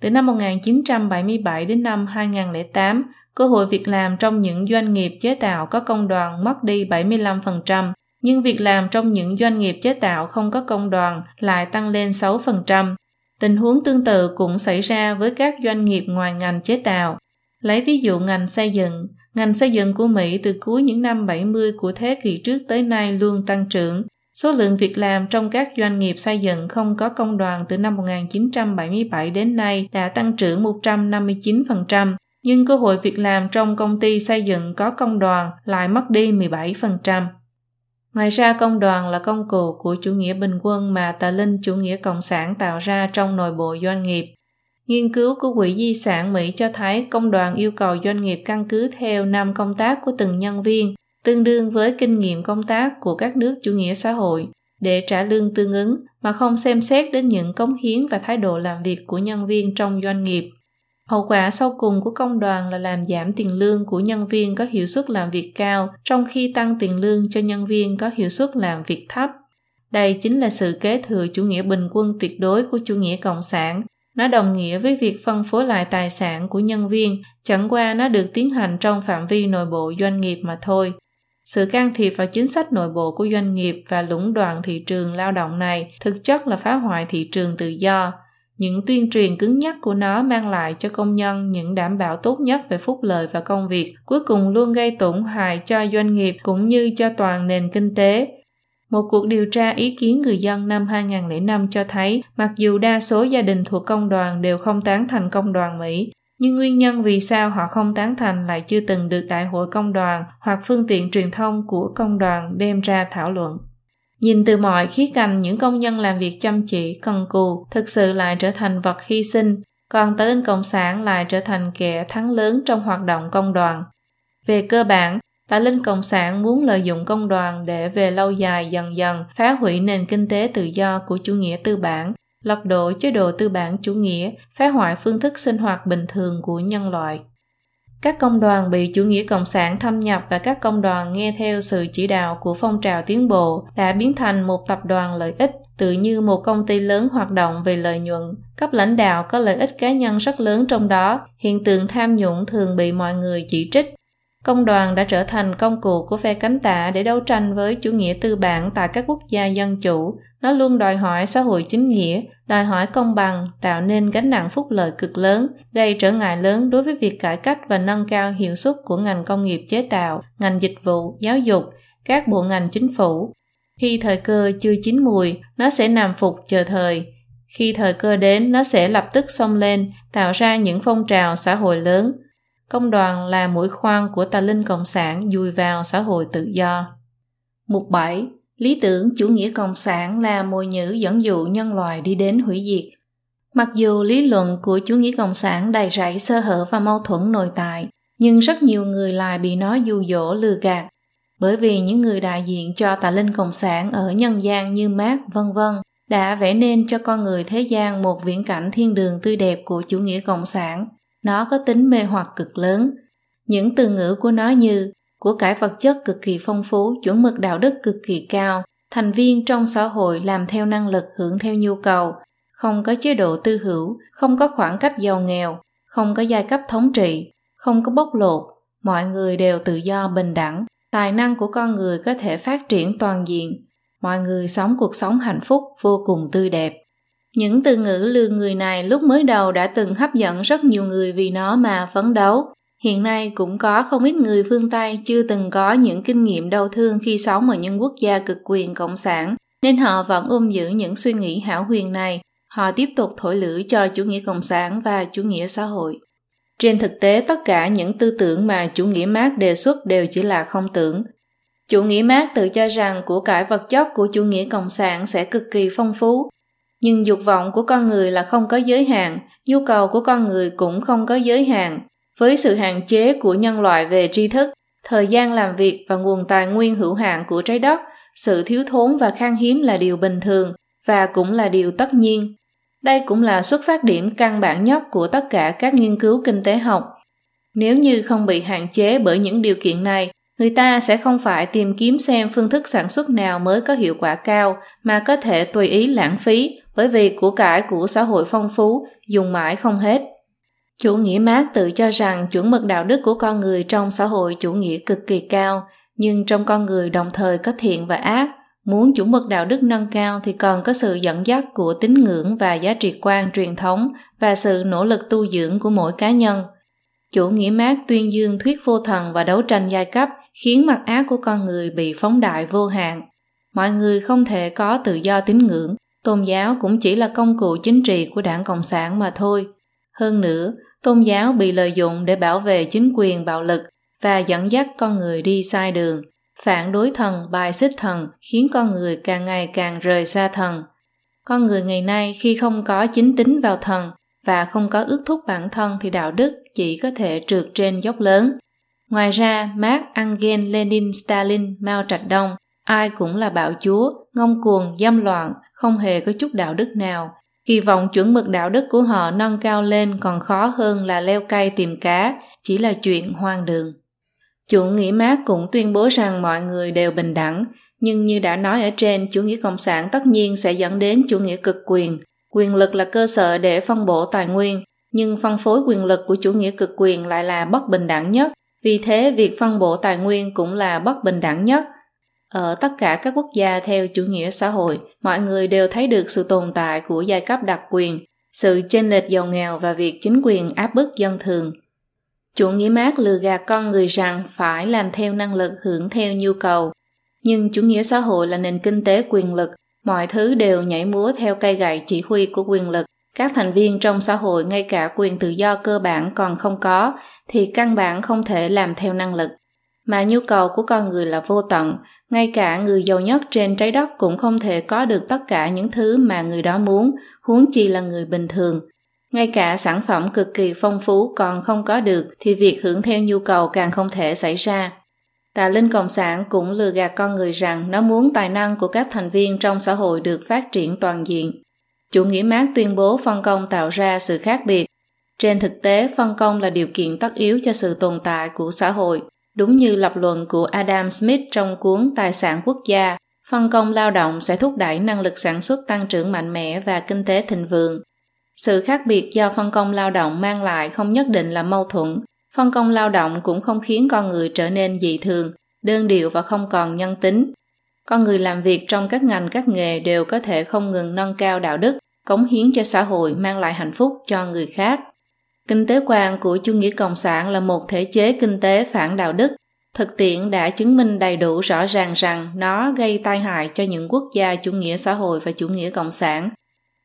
Từ năm 1977 đến năm 2008, cơ hội việc làm trong những doanh nghiệp chế tạo có công đoàn mất đi 75%, nhưng việc làm trong những doanh nghiệp chế tạo không có công đoàn lại tăng lên 6%. Tình huống tương tự cũng xảy ra với các doanh nghiệp ngoài ngành chế tạo. Lấy ví dụ ngành xây dựng, Ngành xây dựng của Mỹ từ cuối những năm 70 của thế kỷ trước tới nay luôn tăng trưởng. Số lượng việc làm trong các doanh nghiệp xây dựng không có công đoàn từ năm 1977 đến nay đã tăng trưởng 159%, nhưng cơ hội việc làm trong công ty xây dựng có công đoàn lại mất đi 17%. Ngoài ra công đoàn là công cụ của chủ nghĩa bình quân mà tà linh chủ nghĩa cộng sản tạo ra trong nội bộ doanh nghiệp. Nghiên cứu của Quỹ Di sản Mỹ cho thấy công đoàn yêu cầu doanh nghiệp căn cứ theo năm công tác của từng nhân viên, tương đương với kinh nghiệm công tác của các nước chủ nghĩa xã hội, để trả lương tương ứng mà không xem xét đến những cống hiến và thái độ làm việc của nhân viên trong doanh nghiệp. Hậu quả sau cùng của công đoàn là làm giảm tiền lương của nhân viên có hiệu suất làm việc cao, trong khi tăng tiền lương cho nhân viên có hiệu suất làm việc thấp. Đây chính là sự kế thừa chủ nghĩa bình quân tuyệt đối của chủ nghĩa cộng sản, nó đồng nghĩa với việc phân phối lại tài sản của nhân viên, chẳng qua nó được tiến hành trong phạm vi nội bộ doanh nghiệp mà thôi. Sự can thiệp vào chính sách nội bộ của doanh nghiệp và lũng đoạn thị trường lao động này thực chất là phá hoại thị trường tự do. Những tuyên truyền cứng nhắc của nó mang lại cho công nhân những đảm bảo tốt nhất về phúc lợi và công việc, cuối cùng luôn gây tổn hại cho doanh nghiệp cũng như cho toàn nền kinh tế một cuộc điều tra ý kiến người dân năm 2005 cho thấy, mặc dù đa số gia đình thuộc công đoàn đều không tán thành công đoàn Mỹ, nhưng nguyên nhân vì sao họ không tán thành lại chưa từng được đại hội công đoàn hoặc phương tiện truyền thông của công đoàn đem ra thảo luận. Nhìn từ mọi khía cạnh những công nhân làm việc chăm chỉ, cần cù, thực sự lại trở thành vật hy sinh, còn tờ Cộng sản lại trở thành kẻ thắng lớn trong hoạt động công đoàn. Về cơ bản, Tà Linh Cộng sản muốn lợi dụng công đoàn để về lâu dài dần dần phá hủy nền kinh tế tự do của chủ nghĩa tư bản, lật đổ chế độ tư bản chủ nghĩa, phá hoại phương thức sinh hoạt bình thường của nhân loại. Các công đoàn bị chủ nghĩa cộng sản thâm nhập và các công đoàn nghe theo sự chỉ đạo của phong trào tiến bộ đã biến thành một tập đoàn lợi ích tự như một công ty lớn hoạt động về lợi nhuận. Cấp lãnh đạo có lợi ích cá nhân rất lớn trong đó, hiện tượng tham nhũng thường bị mọi người chỉ trích. Công đoàn đã trở thành công cụ của phe cánh tả để đấu tranh với chủ nghĩa tư bản tại các quốc gia dân chủ. Nó luôn đòi hỏi xã hội chính nghĩa, đòi hỏi công bằng, tạo nên gánh nặng phúc lợi cực lớn, gây trở ngại lớn đối với việc cải cách và nâng cao hiệu suất của ngành công nghiệp chế tạo, ngành dịch vụ, giáo dục, các bộ ngành chính phủ. Khi thời cơ chưa chín mùi, nó sẽ nằm phục chờ thời. Khi thời cơ đến, nó sẽ lập tức xông lên, tạo ra những phong trào xã hội lớn. Công đoàn là mũi khoan của tà linh cộng sản dùi vào xã hội tự do. Mục 7. Lý tưởng chủ nghĩa cộng sản là mồi nhữ dẫn dụ nhân loại đi đến hủy diệt. Mặc dù lý luận của chủ nghĩa cộng sản đầy rẫy sơ hở và mâu thuẫn nội tại, nhưng rất nhiều người lại bị nó dụ dỗ lừa gạt bởi vì những người đại diện cho tà linh cộng sản ở nhân gian như Marx vân vân đã vẽ nên cho con người thế gian một viễn cảnh thiên đường tươi đẹp của chủ nghĩa cộng sản. Nó có tính mê hoặc cực lớn. Những từ ngữ của nó như của cải vật chất cực kỳ phong phú, chuẩn mực đạo đức cực kỳ cao, thành viên trong xã hội làm theo năng lực hưởng theo nhu cầu, không có chế độ tư hữu, không có khoảng cách giàu nghèo, không có giai cấp thống trị, không có bóc lột, mọi người đều tự do bình đẳng, tài năng của con người có thể phát triển toàn diện mọi người sống cuộc sống hạnh phúc vô cùng tươi đẹp những từ ngữ lừa người này lúc mới đầu đã từng hấp dẫn rất nhiều người vì nó mà phấn đấu. Hiện nay cũng có không ít người phương tây chưa từng có những kinh nghiệm đau thương khi sống ở những quốc gia cực quyền cộng sản nên họ vẫn ôm giữ những suy nghĩ hảo huyền này. Họ tiếp tục thổi lửa cho chủ nghĩa cộng sản và chủ nghĩa xã hội. Trên thực tế, tất cả những tư tưởng mà chủ nghĩa Marx đề xuất đều chỉ là không tưởng. Chủ nghĩa Marx tự cho rằng của cải vật chất của chủ nghĩa cộng sản sẽ cực kỳ phong phú, nhưng dục vọng của con người là không có giới hạn, nhu cầu của con người cũng không có giới hạn. Với sự hạn chế của nhân loại về tri thức, thời gian làm việc và nguồn tài nguyên hữu hạn của trái đất, sự thiếu thốn và khan hiếm là điều bình thường và cũng là điều tất nhiên. Đây cũng là xuất phát điểm căn bản nhất của tất cả các nghiên cứu kinh tế học. Nếu như không bị hạn chế bởi những điều kiện này, người ta sẽ không phải tìm kiếm xem phương thức sản xuất nào mới có hiệu quả cao mà có thể tùy ý lãng phí bởi vì của cải của xã hội phong phú dùng mãi không hết. Chủ nghĩa mác tự cho rằng chuẩn mực đạo đức của con người trong xã hội chủ nghĩa cực kỳ cao, nhưng trong con người đồng thời có thiện và ác, Muốn chuẩn mực đạo đức nâng cao thì còn có sự dẫn dắt của tín ngưỡng và giá trị quan truyền thống và sự nỗ lực tu dưỡng của mỗi cá nhân. Chủ nghĩa mát tuyên dương thuyết vô thần và đấu tranh giai cấp khiến mặt ác của con người bị phóng đại vô hạn. Mọi người không thể có tự do tín ngưỡng, tôn giáo cũng chỉ là công cụ chính trị của đảng Cộng sản mà thôi. Hơn nữa, tôn giáo bị lợi dụng để bảo vệ chính quyền bạo lực và dẫn dắt con người đi sai đường phản đối thần, bài xích thần khiến con người càng ngày càng rời xa thần. Con người ngày nay khi không có chính tính vào thần và không có ước thúc bản thân thì đạo đức chỉ có thể trượt trên dốc lớn. Ngoài ra, Marx, angel Lenin, Stalin, Mao Trạch Đông, ai cũng là bạo chúa, ngông cuồng, dâm loạn, không hề có chút đạo đức nào. Kỳ vọng chuẩn mực đạo đức của họ nâng cao lên còn khó hơn là leo cây tìm cá, chỉ là chuyện hoang đường. Chủ nghĩa Mác cũng tuyên bố rằng mọi người đều bình đẳng, nhưng như đã nói ở trên, chủ nghĩa cộng sản tất nhiên sẽ dẫn đến chủ nghĩa cực quyền. Quyền lực là cơ sở để phân bổ tài nguyên, nhưng phân phối quyền lực của chủ nghĩa cực quyền lại là bất bình đẳng nhất, vì thế việc phân bổ tài nguyên cũng là bất bình đẳng nhất. Ở tất cả các quốc gia theo chủ nghĩa xã hội, mọi người đều thấy được sự tồn tại của giai cấp đặc quyền, sự chênh lệch giàu nghèo và việc chính quyền áp bức dân thường. Chủ nghĩa mát lừa gạt con người rằng phải làm theo năng lực hưởng theo nhu cầu. Nhưng chủ nghĩa xã hội là nền kinh tế quyền lực, mọi thứ đều nhảy múa theo cây gậy chỉ huy của quyền lực, các thành viên trong xã hội ngay cả quyền tự do cơ bản còn không có thì căn bản không thể làm theo năng lực mà nhu cầu của con người là vô tận ngay cả người giàu nhất trên trái đất cũng không thể có được tất cả những thứ mà người đó muốn, huống chi là người bình thường. Ngay cả sản phẩm cực kỳ phong phú còn không có được, thì việc hưởng theo nhu cầu càng không thể xảy ra. Tà linh cộng sản cũng lừa gạt con người rằng nó muốn tài năng của các thành viên trong xã hội được phát triển toàn diện. Chủ nghĩa mác tuyên bố phân công tạo ra sự khác biệt. Trên thực tế, phân công là điều kiện tất yếu cho sự tồn tại của xã hội đúng như lập luận của adam smith trong cuốn tài sản quốc gia, phân công lao động sẽ thúc đẩy năng lực sản xuất tăng trưởng mạnh mẽ và kinh tế thịnh vượng. Sự khác biệt do phân công lao động mang lại không nhất định là mâu thuẫn. Phân công lao động cũng không khiến con người trở nên dị thường, đơn điệu và không còn nhân tính. Con người làm việc trong các ngành các nghề đều có thể không ngừng nâng cao đạo đức, cống hiến cho xã hội, mang lại hạnh phúc cho người khác kinh tế quan của chủ nghĩa cộng sản là một thể chế kinh tế phản đạo đức thực tiễn đã chứng minh đầy đủ rõ ràng rằng nó gây tai hại cho những quốc gia chủ nghĩa xã hội và chủ nghĩa cộng sản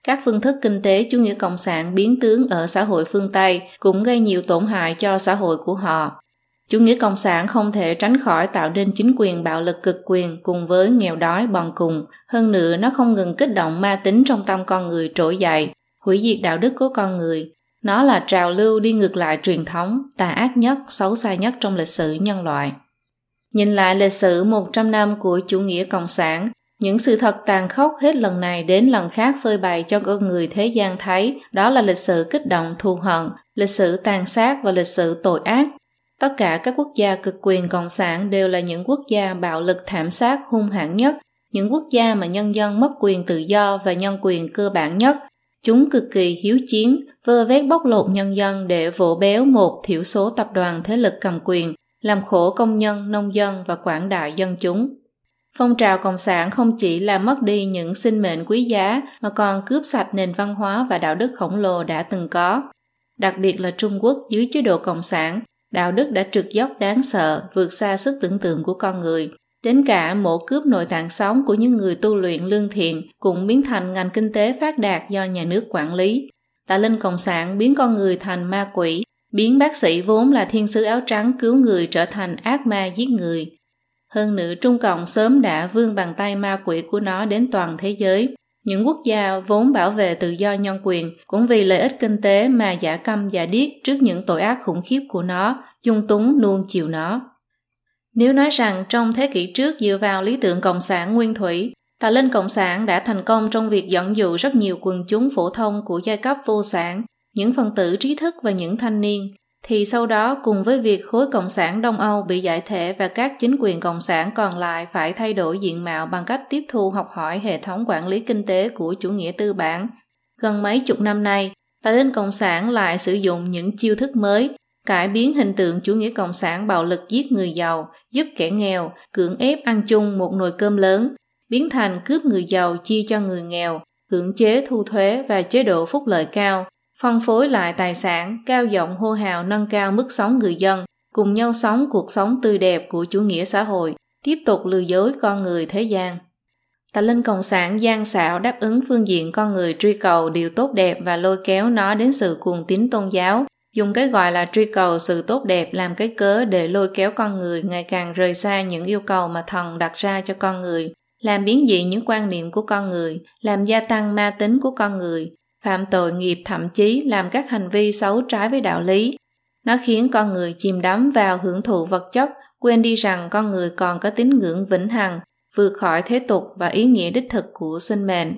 các phương thức kinh tế chủ nghĩa cộng sản biến tướng ở xã hội phương Tây cũng gây nhiều tổn hại cho xã hội của họ. Chủ nghĩa cộng sản không thể tránh khỏi tạo nên chính quyền bạo lực cực quyền cùng với nghèo đói bòn cùng. Hơn nữa, nó không ngừng kích động ma tính trong tâm con người trỗi dậy, hủy diệt đạo đức của con người. Nó là trào lưu đi ngược lại truyền thống, tà ác nhất, xấu xa nhất trong lịch sử nhân loại. Nhìn lại lịch sử 100 năm của chủ nghĩa cộng sản, những sự thật tàn khốc hết lần này đến lần khác phơi bày cho con người thế gian thấy đó là lịch sử kích động thù hận, lịch sử tàn sát và lịch sử tội ác. Tất cả các quốc gia cực quyền cộng sản đều là những quốc gia bạo lực thảm sát hung hãn nhất, những quốc gia mà nhân dân mất quyền tự do và nhân quyền cơ bản nhất. Chúng cực kỳ hiếu chiến, vơ vét bóc lột nhân dân để vỗ béo một thiểu số tập đoàn thế lực cầm quyền, làm khổ công nhân, nông dân và quảng đại dân chúng. Phong trào Cộng sản không chỉ làm mất đi những sinh mệnh quý giá mà còn cướp sạch nền văn hóa và đạo đức khổng lồ đã từng có. Đặc biệt là Trung Quốc dưới chế độ Cộng sản, đạo đức đã trượt dốc đáng sợ, vượt xa sức tưởng tượng của con người. Đến cả mổ cướp nội tạng sống của những người tu luyện lương thiện cũng biến thành ngành kinh tế phát đạt do nhà nước quản lý. Tà linh Cộng sản biến con người thành ma quỷ, biến bác sĩ vốn là thiên sứ áo trắng cứu người trở thành ác ma giết người, hơn nữa Trung Cộng sớm đã vươn bàn tay ma quỷ của nó đến toàn thế giới. Những quốc gia vốn bảo vệ tự do nhân quyền cũng vì lợi ích kinh tế mà giả câm giả điếc trước những tội ác khủng khiếp của nó, dung túng nuông chiều nó. Nếu nói rằng trong thế kỷ trước dựa vào lý tưởng cộng sản nguyên thủy, tà linh cộng sản đã thành công trong việc dẫn dụ rất nhiều quần chúng phổ thông của giai cấp vô sản, những phần tử trí thức và những thanh niên thì sau đó cùng với việc khối cộng sản Đông Âu bị giải thể và các chính quyền cộng sản còn lại phải thay đổi diện mạo bằng cách tiếp thu học hỏi hệ thống quản lý kinh tế của chủ nghĩa tư bản. Gần mấy chục năm nay, tà linh cộng sản lại sử dụng những chiêu thức mới, cải biến hình tượng chủ nghĩa cộng sản bạo lực giết người giàu, giúp kẻ nghèo, cưỡng ép ăn chung một nồi cơm lớn, biến thành cướp người giàu chia cho người nghèo, cưỡng chế thu thuế và chế độ phúc lợi cao, phân phối lại tài sản, cao giọng hô hào nâng cao mức sống người dân, cùng nhau sống cuộc sống tươi đẹp của chủ nghĩa xã hội, tiếp tục lừa dối con người thế gian. Tà linh cộng sản gian xảo đáp ứng phương diện con người truy cầu điều tốt đẹp và lôi kéo nó đến sự cuồng tín tôn giáo, dùng cái gọi là truy cầu sự tốt đẹp làm cái cớ để lôi kéo con người ngày càng rời xa những yêu cầu mà thần đặt ra cho con người, làm biến dị những quan niệm của con người, làm gia tăng ma tính của con người, phạm tội nghiệp thậm chí làm các hành vi xấu trái với đạo lý. Nó khiến con người chìm đắm vào hưởng thụ vật chất, quên đi rằng con người còn có tín ngưỡng vĩnh hằng, vượt khỏi thế tục và ý nghĩa đích thực của sinh mệnh.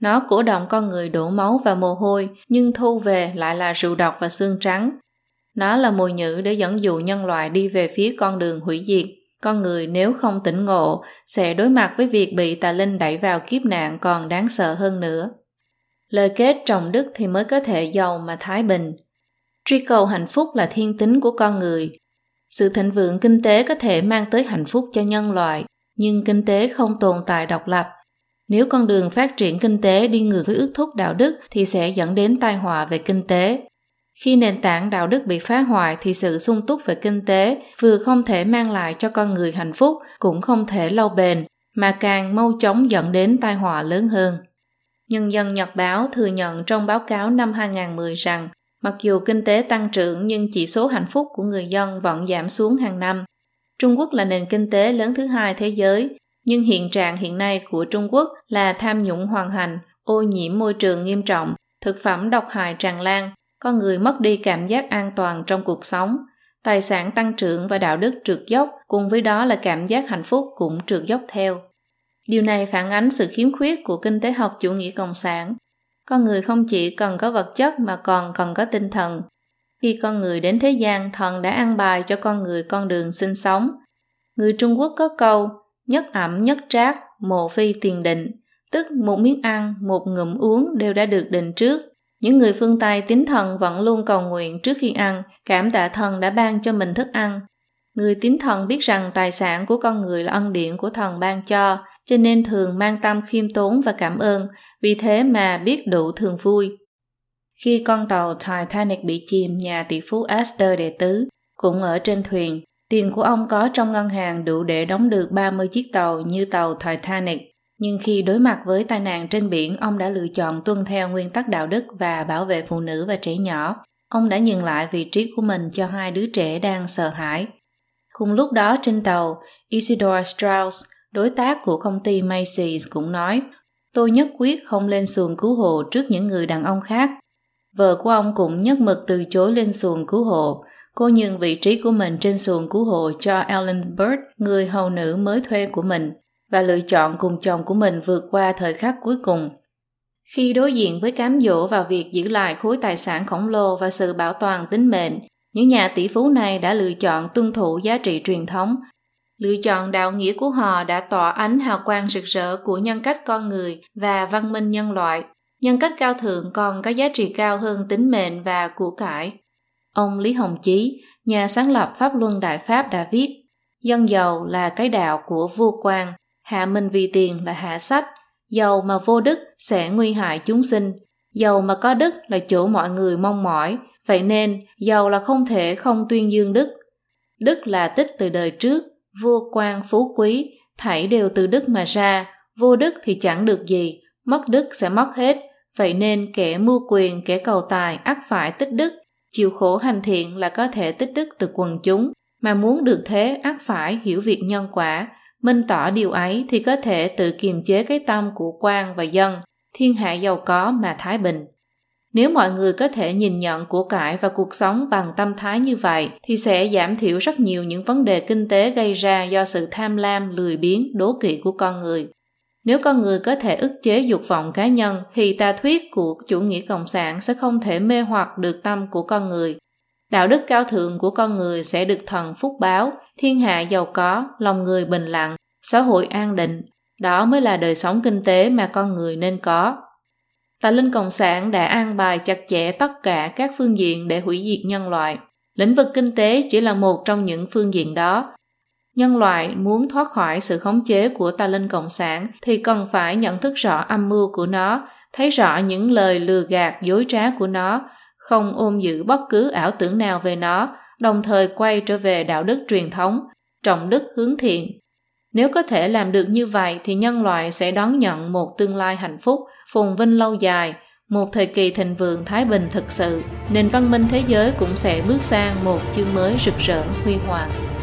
Nó cổ động con người đổ máu và mồ hôi, nhưng thu về lại là rượu độc và xương trắng. Nó là mồi nhữ để dẫn dụ nhân loại đi về phía con đường hủy diệt. Con người nếu không tỉnh ngộ, sẽ đối mặt với việc bị tà linh đẩy vào kiếp nạn còn đáng sợ hơn nữa lời kết trọng đức thì mới có thể giàu mà thái bình. Truy cầu hạnh phúc là thiên tính của con người. Sự thịnh vượng kinh tế có thể mang tới hạnh phúc cho nhân loại, nhưng kinh tế không tồn tại độc lập. Nếu con đường phát triển kinh tế đi ngược với ước thúc đạo đức thì sẽ dẫn đến tai họa về kinh tế. Khi nền tảng đạo đức bị phá hoại thì sự sung túc về kinh tế vừa không thể mang lại cho con người hạnh phúc cũng không thể lâu bền, mà càng mau chóng dẫn đến tai họa lớn hơn. Nhân dân Nhật Báo thừa nhận trong báo cáo năm 2010 rằng mặc dù kinh tế tăng trưởng nhưng chỉ số hạnh phúc của người dân vẫn giảm xuống hàng năm. Trung Quốc là nền kinh tế lớn thứ hai thế giới, nhưng hiện trạng hiện nay của Trung Quốc là tham nhũng hoàn hành, ô nhiễm môi trường nghiêm trọng, thực phẩm độc hại tràn lan, con người mất đi cảm giác an toàn trong cuộc sống, tài sản tăng trưởng và đạo đức trượt dốc, cùng với đó là cảm giác hạnh phúc cũng trượt dốc theo. Điều này phản ánh sự khiếm khuyết của kinh tế học chủ nghĩa cộng sản. Con người không chỉ cần có vật chất mà còn cần có tinh thần. Khi con người đến thế gian, thần đã ăn bài cho con người con đường sinh sống. Người Trung Quốc có câu, nhất ẩm nhất trác, mộ phi tiền định, tức một miếng ăn, một ngụm uống đều đã được định trước. Những người phương Tây tín thần vẫn luôn cầu nguyện trước khi ăn, cảm tạ thần đã ban cho mình thức ăn. Người tín thần biết rằng tài sản của con người là ân điển của thần ban cho, cho nên thường mang tâm khiêm tốn và cảm ơn, vì thế mà biết đủ thường vui. Khi con tàu Titanic bị chìm, nhà tỷ phú Astor đệ tứ cũng ở trên thuyền. Tiền của ông có trong ngân hàng đủ để đóng được 30 chiếc tàu như tàu Titanic. Nhưng khi đối mặt với tai nạn trên biển, ông đã lựa chọn tuân theo nguyên tắc đạo đức và bảo vệ phụ nữ và trẻ nhỏ. Ông đã nhường lại vị trí của mình cho hai đứa trẻ đang sợ hãi. Cùng lúc đó trên tàu, Isidore Strauss, đối tác của công ty Macy's cũng nói, tôi nhất quyết không lên xuồng cứu hộ trước những người đàn ông khác. Vợ của ông cũng nhất mực từ chối lên xuồng cứu hộ. Cô nhường vị trí của mình trên xuồng cứu hộ cho Ellen Bird, người hầu nữ mới thuê của mình, và lựa chọn cùng chồng của mình vượt qua thời khắc cuối cùng. Khi đối diện với cám dỗ vào việc giữ lại khối tài sản khổng lồ và sự bảo toàn tính mệnh, những nhà tỷ phú này đã lựa chọn tuân thủ giá trị truyền thống Lựa chọn đạo nghĩa của họ đã tỏa ánh hào quang rực rỡ của nhân cách con người và văn minh nhân loại. Nhân cách cao thượng còn có giá trị cao hơn tính mệnh và của cải. Ông Lý Hồng Chí, nhà sáng lập Pháp Luân Đại Pháp đã viết Dân giàu là cái đạo của vua quan, hạ minh vì tiền là hạ sách, giàu mà vô đức sẽ nguy hại chúng sinh, giàu mà có đức là chỗ mọi người mong mỏi, vậy nên giàu là không thể không tuyên dương đức. Đức là tích từ đời trước, vua quan phú quý, thảy đều từ đức mà ra, vô đức thì chẳng được gì, mất đức sẽ mất hết, vậy nên kẻ mưu quyền, kẻ cầu tài ắt phải tích đức, chịu khổ hành thiện là có thể tích đức từ quần chúng, mà muốn được thế ắt phải hiểu việc nhân quả, minh tỏ điều ấy thì có thể tự kiềm chế cái tâm của quan và dân, thiên hạ giàu có mà thái bình. Nếu mọi người có thể nhìn nhận của cải và cuộc sống bằng tâm thái như vậy thì sẽ giảm thiểu rất nhiều những vấn đề kinh tế gây ra do sự tham lam, lười biếng, đố kỵ của con người. Nếu con người có thể ức chế dục vọng cá nhân thì tà thuyết của chủ nghĩa cộng sản sẽ không thể mê hoặc được tâm của con người. Đạo đức cao thượng của con người sẽ được thần phúc báo, thiên hạ giàu có, lòng người bình lặng, xã hội an định. Đó mới là đời sống kinh tế mà con người nên có. Tà linh Cộng sản đã an bài chặt chẽ tất cả các phương diện để hủy diệt nhân loại. Lĩnh vực kinh tế chỉ là một trong những phương diện đó. Nhân loại muốn thoát khỏi sự khống chế của tà linh Cộng sản thì cần phải nhận thức rõ âm mưu của nó, thấy rõ những lời lừa gạt dối trá của nó, không ôm giữ bất cứ ảo tưởng nào về nó, đồng thời quay trở về đạo đức truyền thống, trọng đức hướng thiện, nếu có thể làm được như vậy thì nhân loại sẽ đón nhận một tương lai hạnh phúc, phồn vinh lâu dài, một thời kỳ thịnh vượng thái bình thực sự, nền văn minh thế giới cũng sẽ bước sang một chương mới rực rỡ huy hoàng.